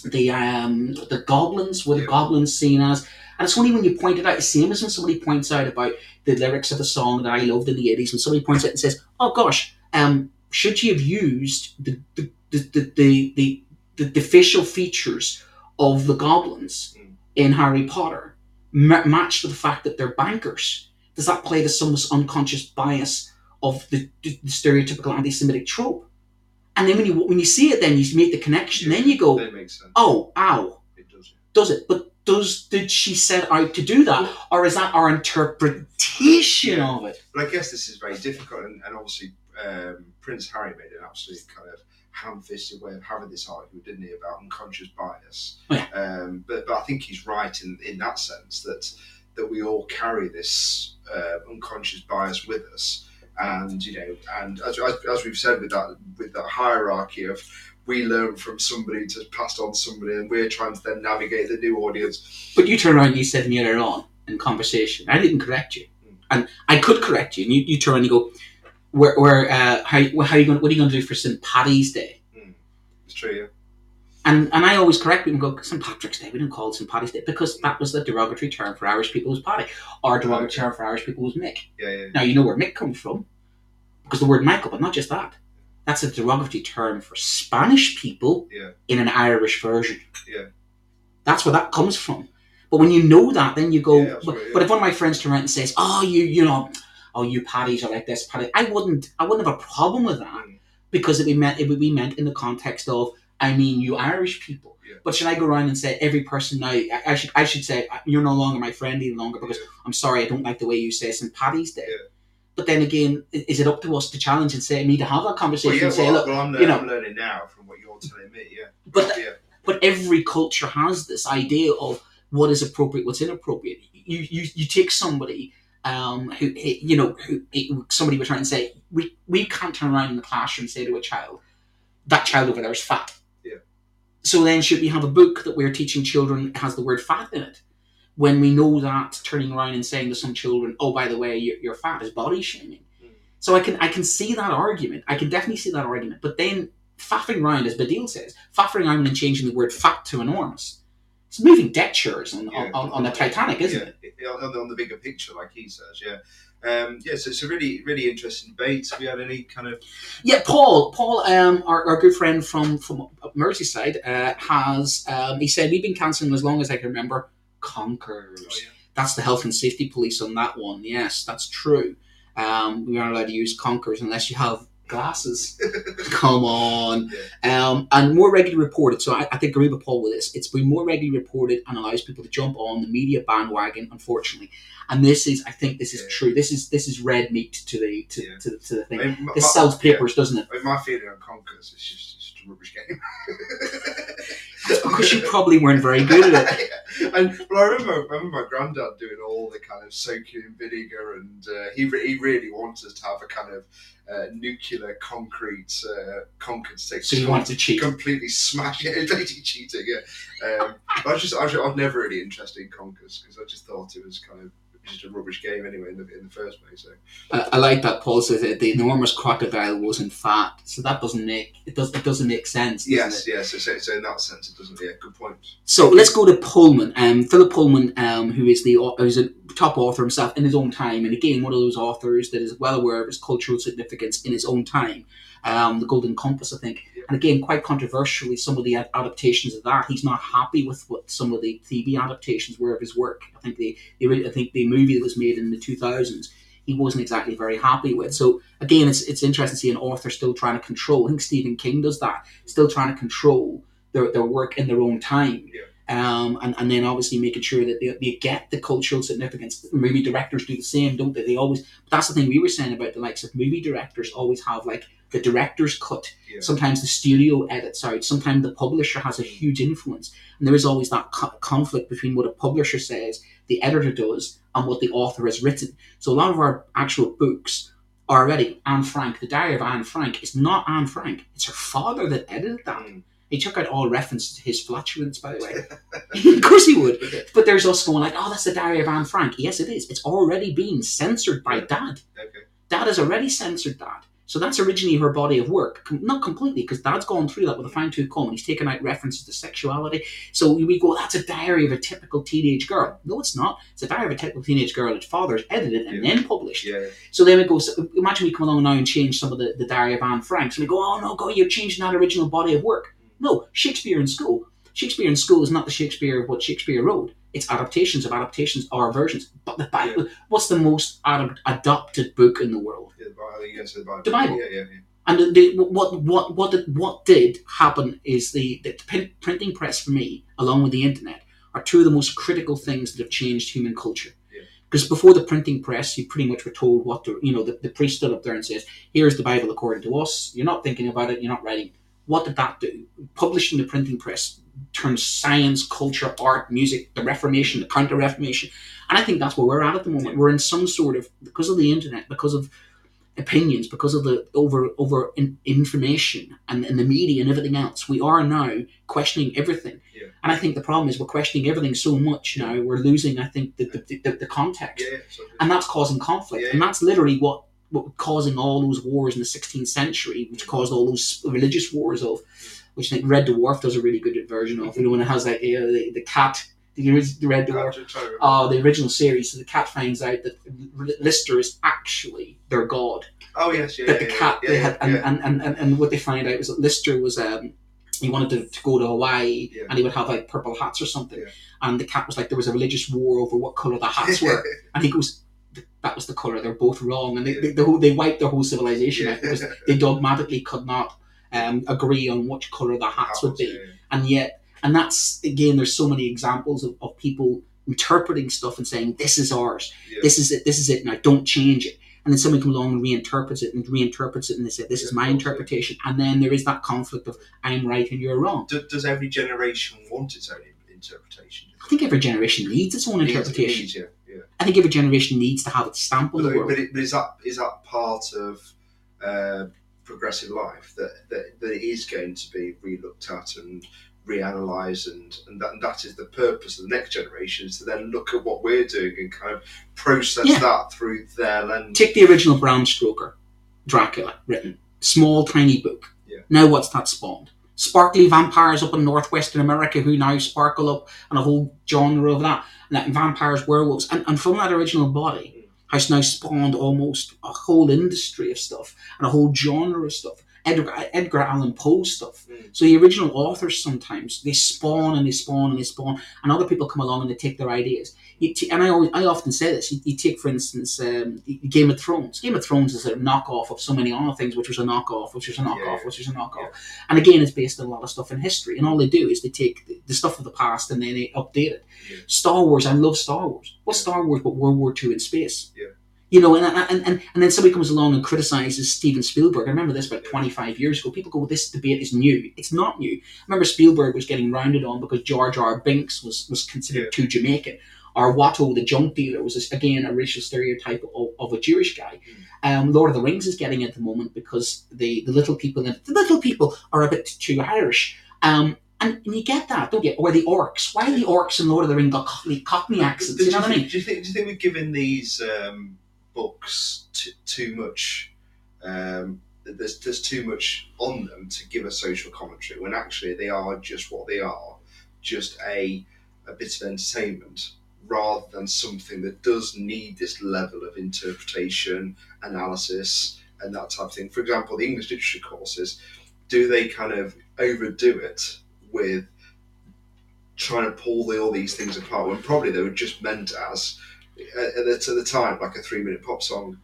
the um, the goblins, were the Yeah. goblins seen as, and it's only when you point it out, the same as when somebody points out about the lyrics of a song that I loved in the eighties, when somebody points out and says, "Oh gosh, um, should you have used the the the the the, the, the, facial features of the goblins in Harry Potter ma- matched with the fact that they're bankers?" Does that play to some unconscious bias of the, the, stereotypical anti-Semitic trope? And then when you when you see it, then you make the connection. Then you go, That makes sense. "Oh, ow." It does. does it but does did she set out to do that or is that our interpretation Yeah. of it But I guess this is very difficult, and, and obviously um, Prince Harry made an absolute kind of ham-fisted way of having this argument, didn't he, about unconscious bias? Oh, yeah. Um, but but I think he's right in in that sense that that we all carry this uh, unconscious bias with us, and you know, and as, as, as we've said with that with that hierarchy of we learn from somebody to pass on somebody, and we're trying to then navigate the new audience. but you turn around and you said earlier on in conversation i didn't correct you and i could correct you and you, you turn and you go where, where uh, how, how are you going what are you going to do for st paddy's day It's true, yeah. and and i always correct people and go st patrick's day we don't call it st paddy's day because that was the derogatory term for irish people was paddy our derogatory term for irish people was mick Yeah, yeah. Now you know where Mick comes from, because the word Michael, but not just that. That's a derogatory term for Spanish people Yeah. in an Irish version. Yeah. That's where that comes from. But when you know that, then you go. Yeah, but, absolutely, but if one of my friends turn around and says, "Oh, you, you know, oh, you paddies are like this, paddy," I wouldn't, I wouldn't have a problem with that Mm. because it would be meant, it would be meant in the context of, I mean, you Irish people. Yeah. But should I go around and say every person now? I, I should, I should say you're no longer my friend any longer because Yeah. I'm sorry, I don't like the way you say St. Paddy's Day. Yeah. But then again, is it up to us to challenge and say me to have that Well, conversation yeah, and say, well, look, well, I'm, you know- I'm learning now from what you're telling me. Yeah, but yeah, but every culture has this idea of what is appropriate, what's inappropriate. You you, you take somebody um, who you know who somebody was trying to say we we can't turn around in the classroom and say to a child that child over there is fat. Yeah. So then should we have a book that we're teaching children has the word fat in it? When we know that turning around and saying to some children, "Oh, by the way, you're, you're fat," is body shaming. Mm. So I can I can see that argument. I can definitely see that argument. But then faffing around, as Baddiel says, faffing around and changing the word fat to enormous. It's moving deck chairs on, Yeah. on, on the Titanic, isn't yeah, it? on, the, on the bigger picture, like he says. Yeah, um, yeah. So it's a really, really interesting debate. Have you had any kind of? Yeah, Paul. Paul, um, our, our good friend from from Merseyside, uh, has um, he said we've been cancelling as long as I can remember. Conkers. Oh, yeah. That's the health and safety police on that one. Yes, that's true. Um, we aren't allowed to use conkers unless you have glasses. <laughs> Come on. Um, and more regularly reported. So I, I think agree with Paul with this. It's been more regularly reported and allows people to jump on the media bandwagon. Unfortunately, and this is, I think, this is Yeah. true. This is this is red meat to the to, Yeah. to, to the I thing. mean, my- This sells yeah. papers, doesn't it? I mean, my feeling on Conkers is just, a rubbish game. Because you probably weren't very good at it. <laughs> and well, I remember, I remember my granddad doing all the kind of soaking in vinegar, and uh, he re- he really wanted us to have a kind of uh, nuclear concrete uh, Concord steak. So you wanted to cheat. completely smash it. <laughs> Basically cheating. Yeah. Um, I was just I was, I was never really interested in Conkers because I just thought it was kind of just a rubbish game anyway in the in the first place. So I, I like that Paul says that the enormous crocodile wasn't fat, so that doesn't make it does it doesn't make sense. yes, it? yes. So, so, so in that sense, it doesn't. Yeah, good point. So let's go to Pullman. Um, Philip Pullman, um, who is the who's a top author himself in his own time, and again one of those authors that is well aware of his cultural significance in his own time. Um, the Golden Compass, I think, and again quite controversially, some of the adaptations of that he's not happy with what some of the TV adaptations were of his work. I think the, the I think the movie that was made in the two thousands. He wasn't exactly very happy with. So again, it's it's interesting to see an author still trying to control. I think Stephen King does that, still trying to control their, their work in their own time. Um, and, and then obviously making sure that they, they get the cultural significance. Movie directors do the same, don't they? They always. But that's the thing we were saying about the likes of movie directors always have like the director's cut. Yeah. Sometimes the studio edits out. Sometimes the publisher has a huge influence, and there is always that co- conflict between what a publisher says, the editor does, and what the author has written. So a lot of our actual books are already Anne Frank. The Diary of Anne Frank is not Anne Frank. It's her father that edited that. Mm. He took out all references to his flatulence, by the way. <laughs> <laughs> of course he would. But there's us going like, oh, that's the Diary of Anne Frank. Yes, it is. It's already been censored by Dad. Okay. Dad has already censored that. So that's originally her body of work. Com- Not completely, because Dad's gone through that with a fine tooth comb and he's taken out references to sexuality. So we go, that's a diary of a typical teenage girl. No, it's not. It's a diary of a typical teenage girl that father's edited and Yeah. then published. Yeah. So then we go, so imagine we come along now and change some of the, the Diary of Anne Frank. So we go, oh no, go, you're changing that original body of work. No, Shakespeare in school. Shakespeare in school is not the Shakespeare of what Shakespeare wrote. It's adaptations of adaptations or versions. But the Bible, what's the most ad- adopted book in the world? Yeah, the Bible, the Bible. Yeah, yeah, yeah. And the, the, what what what did, what did happen is the, the print, printing press for me, along with the internet, are two of the most critical things that have changed human culture. Yeah. Because before the printing press, you pretty much were told what to, you know, the, the priest stood up there and says, "Here's the Bible according to us." You're not thinking about it. You're not writing. What did that do? Publishing the printing press turned science, culture, art, music, the Reformation, the Counter Reformation, and I think that's where we're at at the moment. We're in some sort of because of the internet, because of opinions because of the over over in, information and, and the media and everything else we are now questioning everything Yeah. and i think the problem is we're questioning everything so much now we're losing i think the, the, the, the context Yeah, yeah, and that's causing conflict and that's literally what what causing all those wars in the 16th century which caused all those religious wars of which I think red dwarf does a really good version of you know when it has like you know, the, the cat the, the red dwarf just trying to remember. uh, the original series so the cat finds out that lister is actually their god oh yes, yeah, that yeah, the cat yeah, they had and, and, and, and, and what they find out was that Lister was um he wanted to, to go to Hawaii Yeah. and he would have like purple hats or something Yeah. and the cat was like there was a religious war over what colour the hats were <laughs> and he goes that was the colour. They're both wrong. And they, they, the whole, they wiped their whole civilization out because they dogmatically could not um, agree on which colour the hats would be. Yeah, yeah. and yet and that's again there's so many examples of, of people interpreting stuff and saying this is ours. Yeah. this is it. This is it. Now don't change it. And then somebody comes along and reinterprets it and reinterprets it and they say this is my yeah. interpretation. And then there is that conflict of i'm right and you're wrong. Do- does every generation want its own interpretation? i think every generation needs its own Needs- interpretation. needs, yeah, i think every generation needs to have its stamp on But, the world but, it, but is that is that part of uh, progressive life that, that that it is going to be re-looked at and reanalyzed and and that, and that is the purpose of the next generation is to then look at what we're doing and kind of process Yeah. that through their lens. take the original bram stoker dracula written small tiny book Yeah. now what's that spawned sparkly vampires up in northwestern america who now sparkle up and a whole genre of that that vampires werewolves and, and from that original body has now spawned almost a whole industry of stuff and a whole genre of stuff Edgar, Edgar Allan Poe stuff. Mm. So the original authors sometimes they spawn and they spawn and they spawn, and other people come along and they take their ideas. T- and I always, I often say this. You, you take, for instance, um, Game of Thrones. Game of Thrones is a knockoff of so many other things, which was a knockoff, which was a knockoff, Yeah. which was a knockoff. Yeah. And again, it's based on a lot of stuff in history. And all they do is they take the, the stuff of the past and then they update it. Yeah. Star Wars, I love Star Wars. What's. Star Wars but World War II in space? Yeah. You know, and, and, and, and then somebody comes along and criticizes Steven Spielberg. I remember this about Yeah. 25 years ago. People go, this debate is new. It's not new. I remember Spielberg was getting rounded on because Jar Jar Binks was, was considered too Jamaican. Or Watto, the junk dealer, was again a racial stereotype of, of a Jewish guy. Um, Lord of the Rings is getting it at the moment because the, the little people in the little people are a bit too Irish. Um, and, and you get that, don't you? Or the orcs. Why are the orcs in Lord of the Rings got Cockney, Cockney accents? Do You know what I mean? Do you think? Do you think we're giving these um, books t- too much? Um, there's there's too much on them to give a social commentary when actually they are just what they are, just a a bit of entertainment rather than something that does need this level of interpretation, analysis, and that type of thing. For example, the English literature courses, do they kind of overdo it with trying to pull the, all these things apart when probably they were just meant as at at the, to the time like a three minute pop song.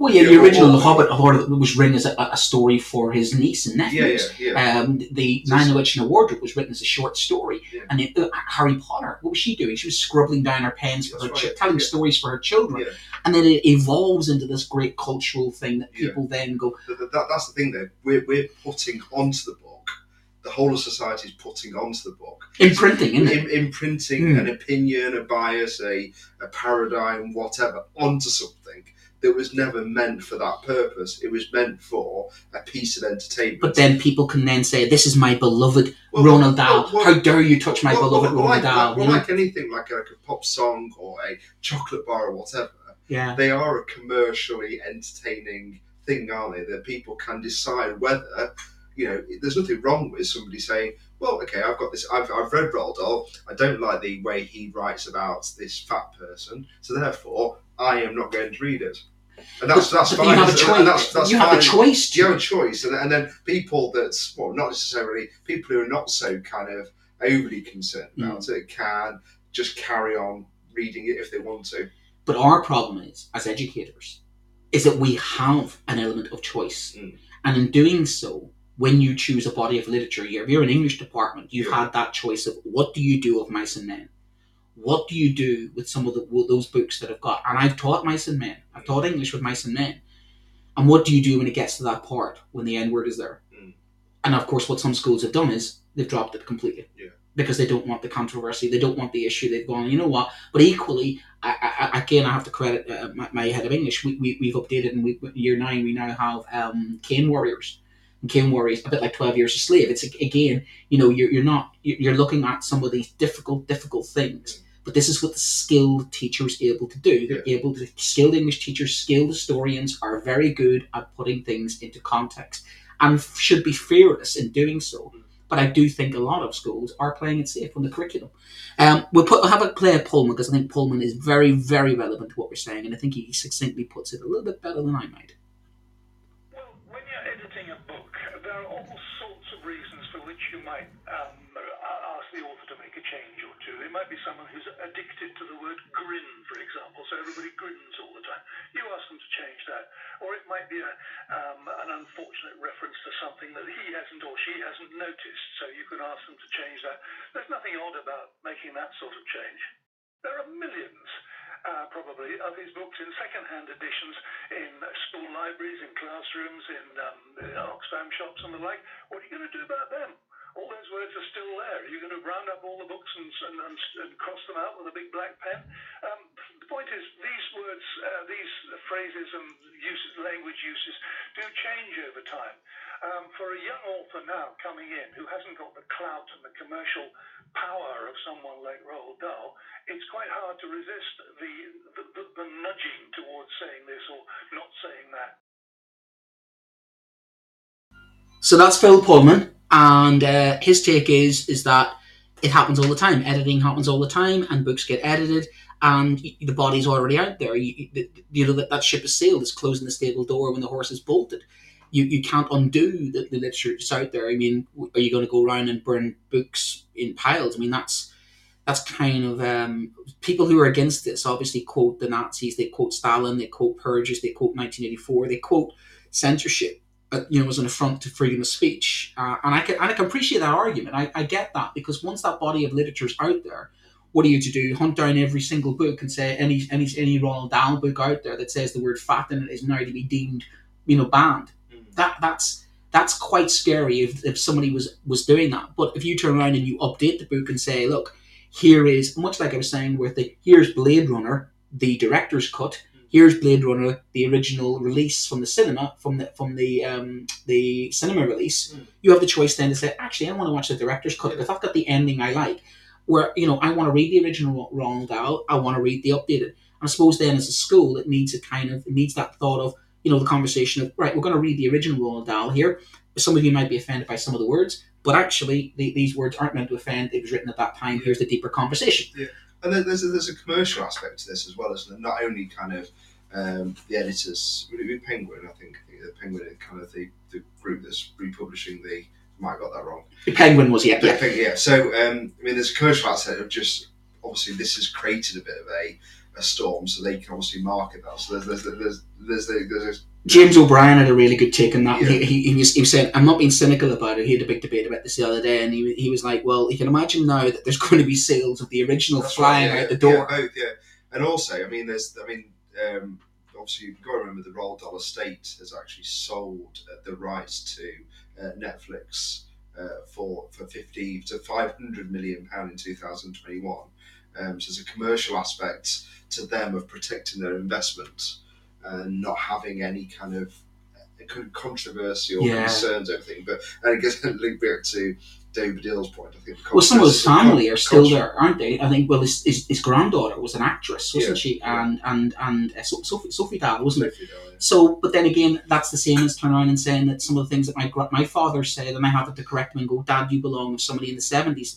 Well, yeah, Yeah, the original well- The Hobbit, Hobbit was written as a, a story for his niece and nephews. yeah, yeah. Um, the Lion the Witch and the Wardrobe was written as a short story, Yeah. and it, uh, Harry Potter. What was she doing? She was scrubbling down her pens for That's her, right, telling yeah. stories for her children, Yeah. and then it evolves into this great cultural thing that Yeah. people then go, that, that, that's the thing though. We're, we're putting onto the book. The whole of society is putting onto the book. imprinting, isn't it? Im- imprinting Mm. an opinion, a bias, a, a paradigm, whatever, onto something that was never meant for that purpose. It was meant for a piece of entertainment. But then people can then say, "This is my beloved Well, Ronald Dahl. well, How dare you touch my well, beloved well, Ronald like, Dahl?" Like, well, like anything, like a, like a pop song or a chocolate bar or whatever, yeah. they are a commercially entertaining thing, aren't they? That people can decide whether, you know, there's nothing wrong with somebody saying, well, okay, I've got this, I've, I've read Roald Dahl, I don't like the way he writes about this fat person, so therefore I am not going to read it. And that's, that's fine. you have a choice. That's, that's you fine. have a choice. You have a choice, and, and then people that's well, not necessarily people who are not so kind of overly concerned Mm. about it can just carry on reading it if they want to. But our problem is, as educators, is that we have an element of choice. Mm. And in doing so, when you choose a body of literature, if you're an English department, you've Yeah. had that choice of what do you do with mice and men? What do you do with some of the, those books that I've got? And I've taught mice and men. I've taught English with mice and men. And what do you do when it gets to that part, when the N word is there? Mm. And of course, what some schools have done is they've dropped it completely. Yeah. Because they don't want the controversy, they don't want the issue. They've gone, you know what? But equally, I, I, again, I have to credit uh, my, my head of English. We, we, we've updated, we, year nine, we now have um, cane warriors. And cane warriors, a bit like Twelve Years a Slave. It's again, you know, you're, you're not you're you're looking at some of these difficult, difficult things. But this is what the skilled teacher is able to do. They're able to skilled English teachers, skilled historians are very good at putting things into context, and f- should be fearless in doing so. But I do think a lot of schools are playing it safe on the curriculum. Um, we'll put we'll have a play of Pullman because I think Pullman is very, very relevant to what we're saying, and I think he succinctly puts it a little bit better than I might. Well, when you're editing a book, there are all sorts of reasons for which you might um, a- ask the author to make a change or two. It might be someone who's addicted to the word grin, for example, so everybody grins all the time. You ask them to change that. Or it might be a, um, an unfortunate reference to something that he hasn't or she hasn't noticed, so you can ask them to change that. There's nothing odd about making that sort of change. There are millions, uh, probably, of his books in second-hand editions in school libraries, in classrooms, in, um, Oxfam shops and the like. What are you going to do about them? All those words are still there. Are you going to round up all the books and, and, and, and cross them out with a big black pen? Um, the point is, these words, uh, these phrases and language uses do change over time. Um, for a young author now coming in who hasn't got the clout and the commercial power of someone like Roald Dahl, it's quite hard to resist the, the, the, the nudging towards saying this or not saying that. So that's Phil Pullman, and uh, his take is is that it happens all the time. Editing happens all the time, and books get edited, and the body's already out there. You, you, know that that ship is sailed. It's closing the stable door when the horse is bolted. you, you can't undo the, the literature that's out there. I mean, are you going to go around and burn books in piles? I mean, that's that's kind of um, people who are against this obviously quote the Nazis, they quote Stalin, they quote purges, they quote 1984, they quote censorship. Uh, you know, as an affront to freedom of speech, uh, and I can and I can appreciate that argument. I, I get that because once that body of literature is out there, what are you to do? Hunt down every single book and say any any any Ronald Dahl book out there that says the word fat in it is now to be deemed, you know, banned. Mm. That that's that's quite scary if, if somebody was was doing that. But if you turn around and you update the book and say, look, here is much like I was saying with the here's Blade Runner, the director's cut. Here's Blade Runner, the original release from the cinema, from the from the um, the cinema release. Mm. You have the choice then to say, actually, I want to watch the director's cut because I've got the ending I like. Where you know I want to read the original Ronald Dahl, I want to read the updated. And I suppose then as a school, it needs a kind of it needs that thought of you know the conversation of right, we're going to read the original Roald Dahl here. Some of you might be offended by some of the words, but actually the, these words aren't meant to offend. It was written at that time. Here's the deeper conversation. And there's a, there's a commercial aspect to this as well, isn't there? Not only kind of um, the editors, would it be Penguin? I think the Penguin is kind of the, the group that's republishing the. I Might have got that wrong. The Penguin was yeah, I yeah. think, yeah. So, um, I mean, there's a commercial aspect of just obviously this has created a bit of a, a storm, so they can obviously market that. So there's there's there's there's, there's, there's James O'Brien had a really good take on that. Yeah. He, he, he was he was saying, I'm not being cynical about it. He had a big debate about this the other day, and he, he was like, well, you can imagine now that there's <laughs> going to be sales of the original That's flying right, yeah, out the door. Yeah, both, yeah. And also, I mean, there's, I mean, um, obviously you've got to remember the Roald Dahl estate has actually sold uh, the rights to uh, Netflix uh, for for fifty to five hundred million pound in two thousand twenty one. Um, so there's a commercial aspect to them of protecting their investment and not having any kind of uh, con- controversy or Yeah. concerns, everything. But and I guess <laughs> link back to David Baddiel's point. I think Well, some of his family are still there, aren't they? I think. Well, his, his, his granddaughter was an actress, wasn't Yeah, she? yeah. And and and uh, So- Sophie Sophie Dahl, wasn't it? Sophie Dahl, yeah. So, but then again, that's the same as turning around and saying that some of the things that my my father said, and I had to correct him and go, "Dad, you belong with somebody in the '70s."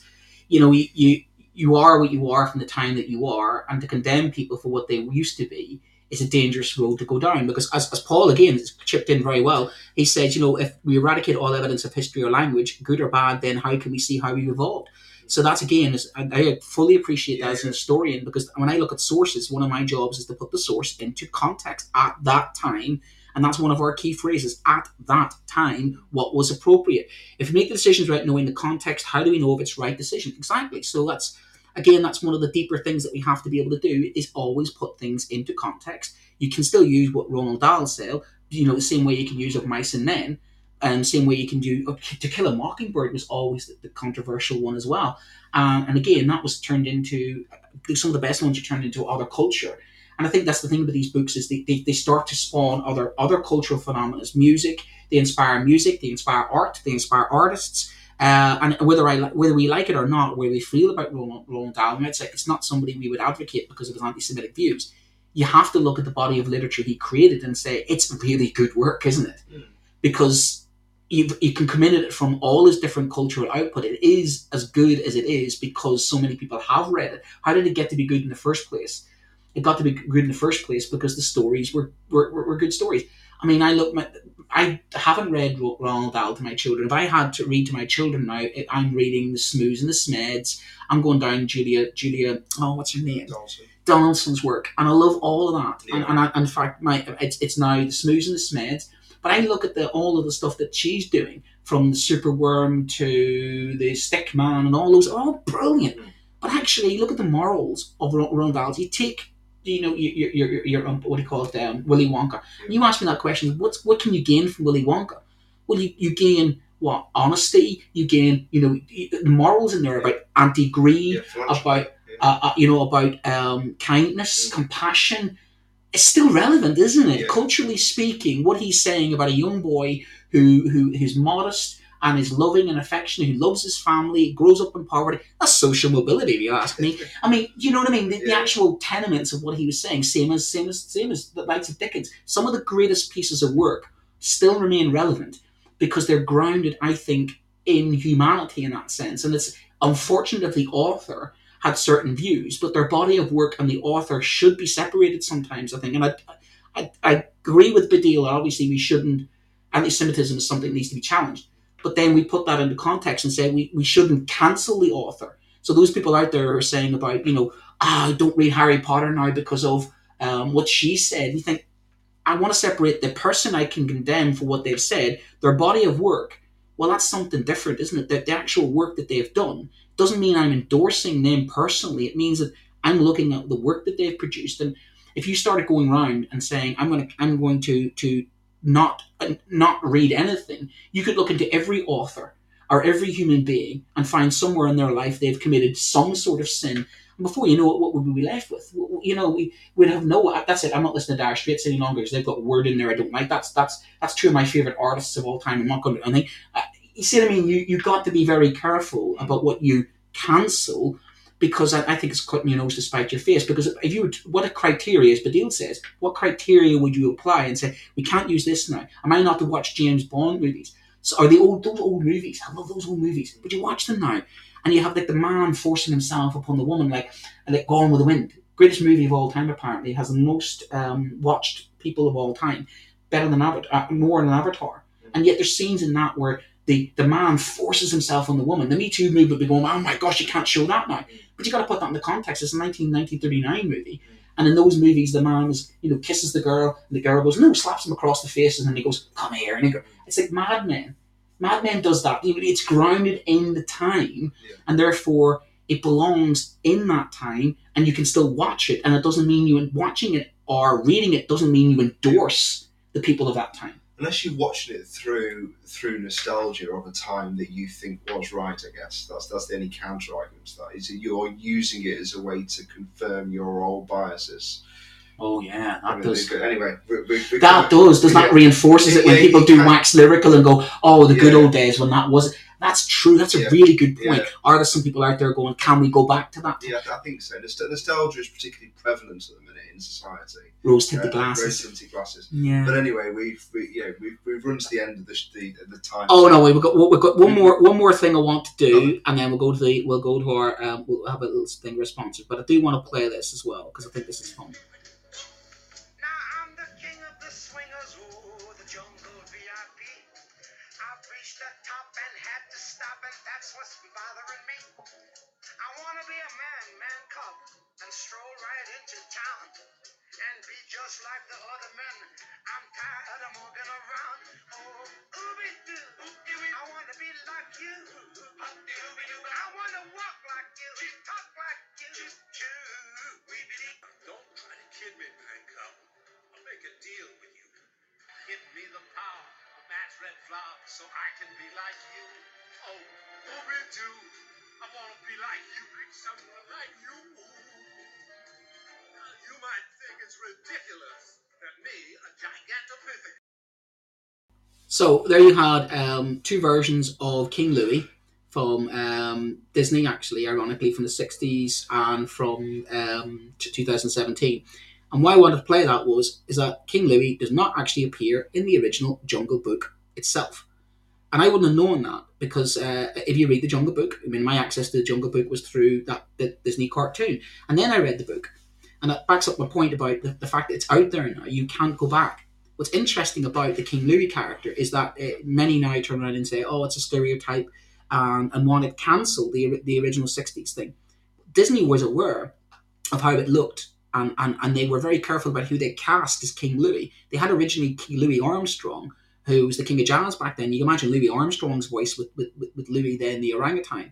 You know, you, you you are what you are from the time that you are, and to condemn people for what they used to be is a dangerous road to go down. Because as, as Paul again has chipped in very well, he said, you know, if we eradicate all evidence of history or language, good or bad, then how can we see how we've evolved? So that's again, is, I fully appreciate that as an historian because when I look at sources, one of my jobs is to put the source into context at that time, and that's one of our key phrases. At that time, what was appropriate? If we make the decisions right, knowing the context, how do we know if it's right decision? Exactly. So that's again, that's one of the deeper things that we have to be able to do is always put things into context. You can still use what Ronald Dahl said, you know, the same way you can use of mice and men, and same way you can do uh, To Kill a Mockingbird was always the, the controversial one as well. Um, and again, that was turned into some of the best ones are turned into other culture. And I think that's the thing about these books is they, they, they start to spawn other other cultural phenomena. Music, they inspire music, they inspire art, they inspire artists. Uh, and whether I whether we like it or not, where we feel about Roland, Roland Dahl, it's it's not somebody we would advocate because of his anti-Semitic views. You have to look at the body of literature he created and say it's really good work, isn't it? Mm. Because you you can come in at it from all his different cultural output. It is as good as it is because so many people have read it. How did it get to be good in the first place? It got to be good in the first place because the stories were were, were, were good stories. I mean, I look. My, I haven't read Ro- Roald Dahl to my children. If I had to read to my children now, it, I'm reading the Smoos and the Smeds. I'm going down Julia Julia. Oh, what's her name? Dawson. Donaldson's work, and I love all of that. And, Yeah. and I, in fact, my it's it's now the Smoos and the Smeds. But I look at the all of the stuff that she's doing, from the Superworm to the Stickman, and all those all brilliant. Mm. But actually, look at the morals of Ro- Roald Dahl. You take, you know, your your your, your um, what do you call it, um, Willy Wonka. And you ask me that question: What's what can you gain from Willy Wonka? Well, you, you gain what honesty. You gain, you know, the morals in there about anti-greed Yeah, about Yeah. uh, uh, you know about um, kindness, Mm. compassion. It's still relevant, isn't it? Yeah. Culturally speaking, what he's saying about a young boy who who who's modest and is loving and affectionate, who loves his family, grows up in poverty. That's social mobility, if you ask me. I mean, you know what I mean? The, the actual tenements of what he was saying, same as same as same as the likes of Dickens. Some of the greatest pieces of work still remain relevant because they're grounded, I think, in humanity in that sense. And it's unfortunate if the author had certain views, but their body of work and the author should be separated sometimes, I think. And I I, I agree with Baddiel, obviously we shouldn't anti-Semitism is something that needs to be challenged. But then we put that into context and say we, we shouldn't cancel the author. So those people out there are saying about, you know, ah, I don't read Harry Potter now because of um, what she said. You think, I want to separate the person I can condemn for what they've said, their body of work. Well, that's something different, isn't it? That the actual work that they've done doesn't mean I'm endorsing them personally. It means that I'm looking at the work that they've produced. And if you started going around and saying I'm going to I'm going to to not not read anything, you could look into every author or every human being and find somewhere in their life they've committed some sort of sin. And before you know it, what would we be left with? You know, we would have no. That's it. I'm not listening to Dire Straits any longer because they've got word in there I don't like. That's that's that's two of my favorite artists of all time. I'm not going to. I think you see what I mean. You you got to be very careful about what you cancel because I, I, think it's cutting your nose to spite your face. Because if you what a criteria, as Baddiel says, what criteria would you apply and say we can't use this now? Am I not to watch James Bond movies? So are the old those old movies? I love those old movies, but you watch them now, and you have like the man forcing himself upon the woman, like like Gone with the Wind, greatest movie of all time. Apparently, has the most um, watched people of all time, better than Avatar, uh, more than Avatar. And yet there's scenes in that where the, the man forces himself on the woman. The Me Too movement would be going, oh my gosh, you can't show that now. But you got to put that in the context. It's a 19, 1939 movie. And in those movies, the man is, you know, kisses the girl, and the girl goes, no, slaps him across the face, and then he goes, come here. And he goes, it's like Mad Men. Mad Men does that. It's grounded in the time, Yeah. and therefore it belongs in that time, and you can still watch it. And it doesn't mean you watching it or reading it doesn't mean you endorse the people of that time. Unless you watched it through through nostalgia of a time that you think was right, I guess that's that's the only counter argument to that. Is that you're using it as a way to confirm your old biases. Oh yeah, I that mean, does. anyway, we, we, we That does. Does that reinforces it when Yeah, people do wax lyrical and go, "Oh, the good Yeah. old days when that was." That's true. That's a Yeah. really good point. Yeah. Are there some people out there going, "Can we go back to that?" Yeah, I think so. Nost- Nostalgia is particularly prevalent at the minute in society. Rose tinted Uh, glasses. Rose-tinted glasses. Yeah. But anyway, we've we, yeah we've, we've run to the end of the the, the time. Oh no, we've got we've got one more one more thing I want to do, and then we'll go to the we'll go to our um, we'll have a little thing responsive. But I do want to play this as well because I think this is fun. Just like the other men. I'm tired of around. Oh, ooby doo. I wanna be like you. I wanna walk like you. Talk like you. Don't try to kid me, man. I'll make a deal with you. Give me the power of man's red flower so I can be like you. Oh, ooby doo. I wanna be like you. I'm someone like you. You might think it's ridiculous So there you had um, two versions of King Louis from um, Disney, actually, ironically from the '60s and from um, 2017. And why I wanted to play that was is that King Louis does not actually appear in the original Jungle Book itself. And I wouldn't have known that because uh, if you read the Jungle Book, I mean, my access to the Jungle Book was through that, Disney cartoon. And then I read the book. And that backs up my point about the, the fact that it's out there now. You can't go back. What's interesting about the King Louis character is that uh, many now turn around and say, oh, it's a stereotype and, and want to cancel the, the original 60s thing. Disney was aware of how it looked and, and, and they were very careful about who they cast as King Louis. They had originally King Louis Armstrong, who was the King of Jazz back then. You can imagine Louis Armstrong's voice with, with, with Louis then, the orangutan.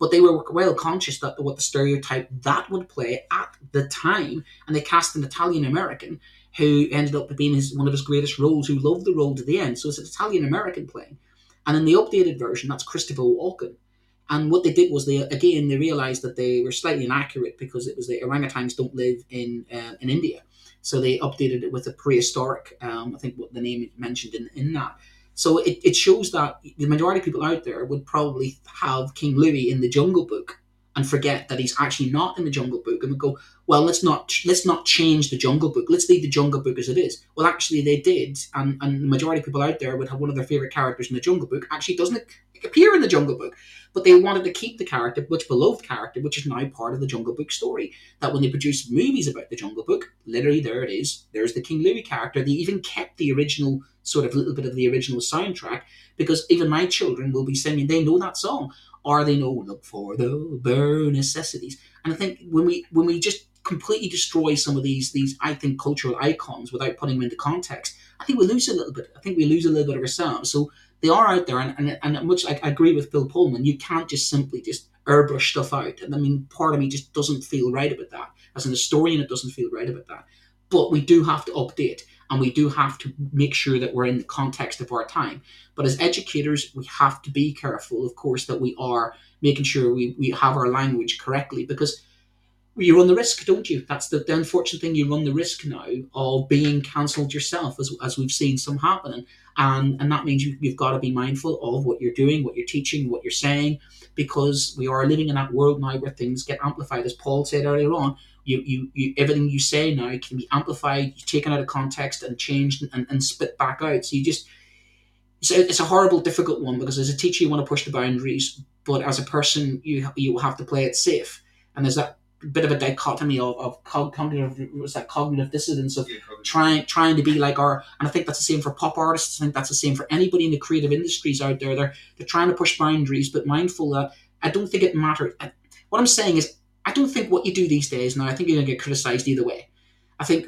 But they were well conscious that what the stereotype that would play at the time, and they cast an Italian American who ended up being his, one of his greatest roles, who loved the role to the end. So it's an Italian American playing. And in the updated version, that's Christopher Walken. And what they did was they again they realized that they were slightly inaccurate because it was the orangutans don't live in uh, in India, so they updated it with a prehistoric. Um, I think what the name mentioned in, in that. So it, it shows that the majority of people out there would probably have King Louis in the Jungle Book and forget that he's actually not in the Jungle Book, and we go, well, let's not let's not change the Jungle Book. Let's leave the Jungle Book as it is. Well, actually, they did, and and the majority of people out there would have one of their favorite characters in the Jungle Book actually doesn't appear in the Jungle Book, but they wanted to keep the character, much beloved character, which is now part of the Jungle Book story. That when they produced movies about the Jungle Book, literally there it is. There's the King Louis character. They even kept the original sort of little bit of the original soundtrack because even my children will be singing. They know that song, or they know look for the bare necessities. And I think when we when we just completely destroy some of these these I think cultural icons without putting them into context, I think we lose a little bit. I think we lose a little bit of ourselves. So they are out there, and and, and much like I agree with Bill Pullman, you can't just simply just airbrush stuff out. And I mean, part of me just doesn't feel right about that. As an historian, it doesn't feel right about that. But we do have to update, and we do have to make sure that we're in the context of our time. But as educators, we have to be careful, of course, that we are making sure we, we have our language correctly because you run the risk, don't you? That's the, the unfortunate thing. You run the risk now of being cancelled yourself, as, as we've seen some happening. And, and that means you, you've got to be mindful of what you're doing, what you're teaching, what you're saying, because we are living in that world now where things get amplified. As Paul said earlier on, you, you, you everything you say now can be amplified, taken out of context, and changed and, and spit back out. So you just it's a, it's a horrible, difficult one because as a teacher you want to push the boundaries, but as a person you you have to play it safe. And there's that bit of a dichotomy of, of cognitive what's that cognitive dissonance of Yeah, probably. trying trying to be like our and I think that's the same for pop artists. I think that's the same for anybody in the creative industries out there. They're they're trying to push boundaries, but mindful that I don't think it matters. I- What I'm saying is, I don't think what you do these days now. I think you're gonna get criticized either way. I think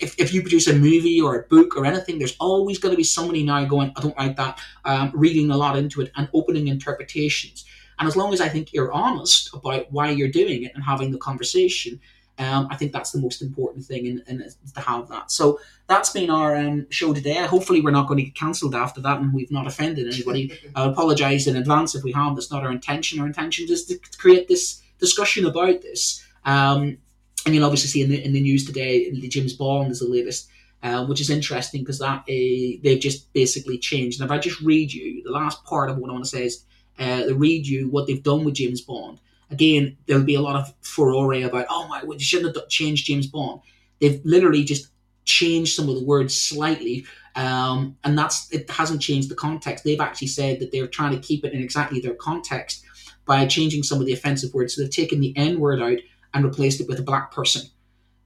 if, if you produce a movie or a book or anything, there's always going to be somebody now going, I don't like that, um, reading a lot into it and opening interpretations. And as long as I think you're honest about why you're doing it and having the conversation, um, I think that's the most important thing in, in, is to have that. So that's been our um, show today. Hopefully, we're not going to get cancelled after that and we've not offended anybody. <laughs> I apologise in advance if we have. That's not our intention. Our intention is to create this discussion about this. Um, and you'll obviously see in the, in the news today, James Bond is the latest, uh, which is interesting because that uh, they've just basically changed. And if I just read you the last part of what I want to say is, uh, read you what they've done with James Bond. Again, there'll be a lot of furore about, oh my, you shouldn't have changed James Bond. They've literally just changed some of the words slightly, um, and that's it hasn't changed the context. They've actually said that they're trying to keep it in exactly their context by changing some of the offensive words. So they've taken the N word out and replaced it with a black person.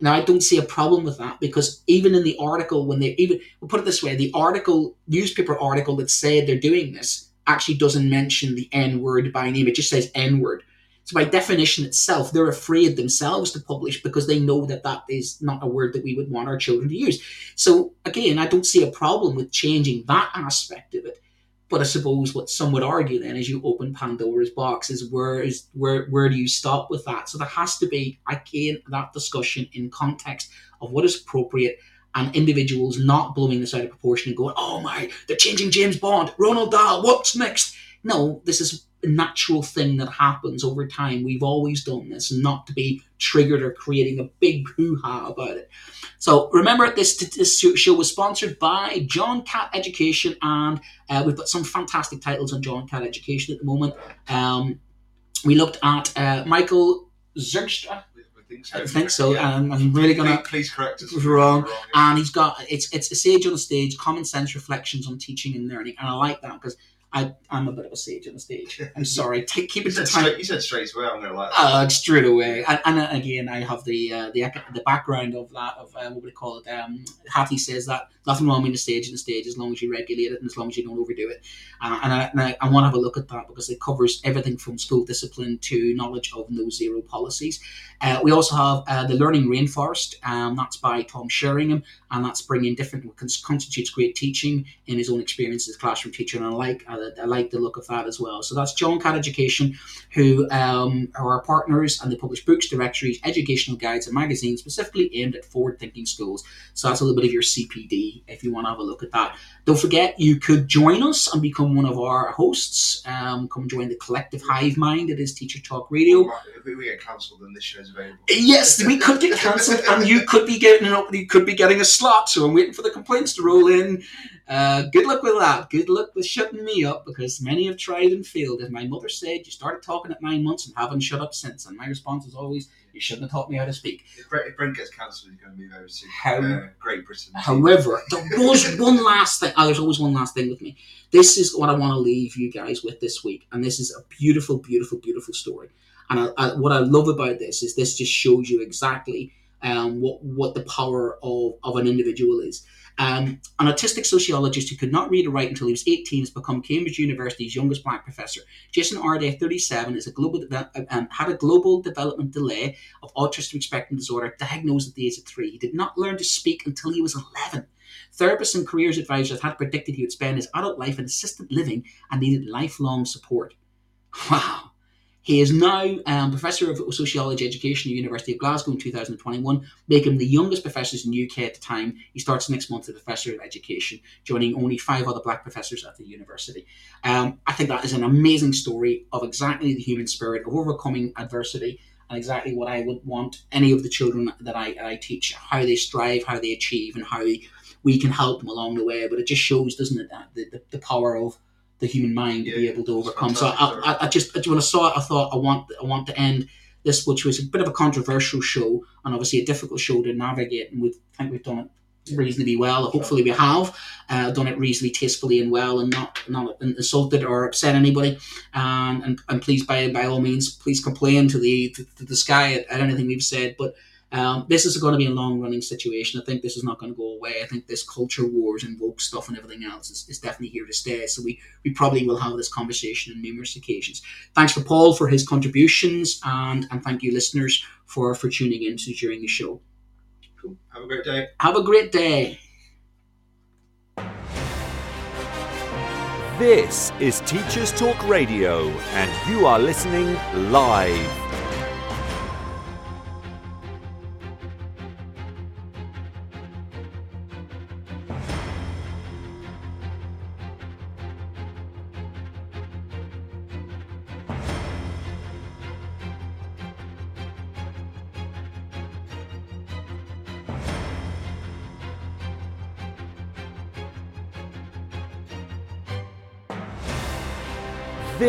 Now I don't see a problem with that because even in the article, when they even we'll put it this way, the article newspaper article that said they're doing this actually doesn't mention the N word by name. It just says N word. So by definition itself, they're afraid themselves to publish because they know that that is not a word that we would want our children to use. So again, I don't see a problem with changing that aspect of it. But I suppose what some would argue then is you open Pandora's box is where is where where do you stop with that? So there has to be again that discussion in context of what is appropriate and individuals not blowing this out of proportion and going, oh my, they're changing James Bond, Roald Dahl, what's next? No, this is a natural thing that happens over time. We've always done this, not to be triggered or creating a big <laughs> hoo ha about it. So remember, this, this show was sponsored by John Catt Education, and uh, we've got some fantastic titles on John Catt Education at the moment. Um, we looked at uh, Michael Zergstra, I think so. I think so, Yeah. and I'm really gonna Please, please correct us. we're wrong. yeah. and he's got it's it's a sage on the stage, common sense reflections on teaching and learning, and I like that because I I'm a bit of a sage on the stage. <laughs> I'm sorry, take, keep you, it to said time. straight, you said straight away, I'm to like. Uh, straight away, and, and uh, again, I have the uh, the the background of that of uh, what would call it? Um, Hattie says that nothing wrong with the stage in the stage as long as you regulate it and as long as you don't overdo it. Uh, and I, and I, I want to have a look at that because it covers everything from school discipline to knowledge of no zero policies. Uh, we also have uh, the Learning Rainforest, um, that's by Tom Sherrington, and that's bringing different what constitutes great teaching in his own experience as a classroom teacher. And I like I, I like the look of that as well. So that's John Catt Education who um, are our partners and they publish books, directories, educational guides, and magazines specifically aimed at forward thinking schools. So that's a little bit of your CPD if you want to have a look at that. Don't forget, you could join us and become one of our hosts. Um, come join the collective hive mind. It is Teacher Talk Radio. Right, if we get cancelled, then this show's available. Yes, we could get cancelled, and you could be getting an you could be getting a slot. So I'm waiting for the complaints to roll in. Uh, good luck with that. Good luck with shutting me up because many have tried and failed. As my mother said, you started talking at nine months and haven't shut up since. And my response is always, you shouldn't have taught me how to speak. If Brent, if Brent gets cancelled, he's going to be very soon. How- Uh, Great Britain. However, there was one last thing. Oh, there's always one last thing with me. This is what I want to leave you guys with this week, and this is a beautiful, beautiful, beautiful story. And I, I, what I love about this is this just shows you exactly um, what what the power of, of an individual is. Um, an autistic sociologist who could not read or write until he was 18 has become Cambridge University's youngest black professor. Jason Arday, 37, is a global deve- um, had a global development delay of autistic spectrum disorder diagnosed at the age of three. He did not learn to speak until he was 11. Therapists and careers advisors had predicted he would spend his adult life in assisted living and needed lifelong support. Wow. He is now um, Professor of Sociology Education at the University of Glasgow in 2021, making him the youngest professors in the UK at the time. He starts next month as Professor of Education, joining only five other black professors at the university. Um, I think that is an amazing story of exactly the human spirit of overcoming adversity and exactly what I would want any of the children that I, I teach, how they strive, how they achieve, and how we can help them along the way. But it just shows, doesn't it, that the, the, the power of the human mind to be able to overcome. So I. I, I just when I saw it, I thought I want I want to end this, which was a bit of a controversial show and obviously a difficult show to navigate. And we think we've done it reasonably well. Hopefully, we have uh, done it reasonably tastefully and well, and not not insulted or upset anybody. Um, and and please, by by all means, please complain to the to, to the sky at, at anything we've said. But um, this is going to be a long running situation. I think this is not going to go away. I think this culture wars and woke stuff and everything else is, is definitely here to stay. So we, we probably will have this conversation on numerous occasions. Thanks for Paul for his contributions, and, and thank you, listeners, for, for tuning in to during the show. Cool. Have a great day. Have a great day. This is Teachers Talk Radio, and you are listening live.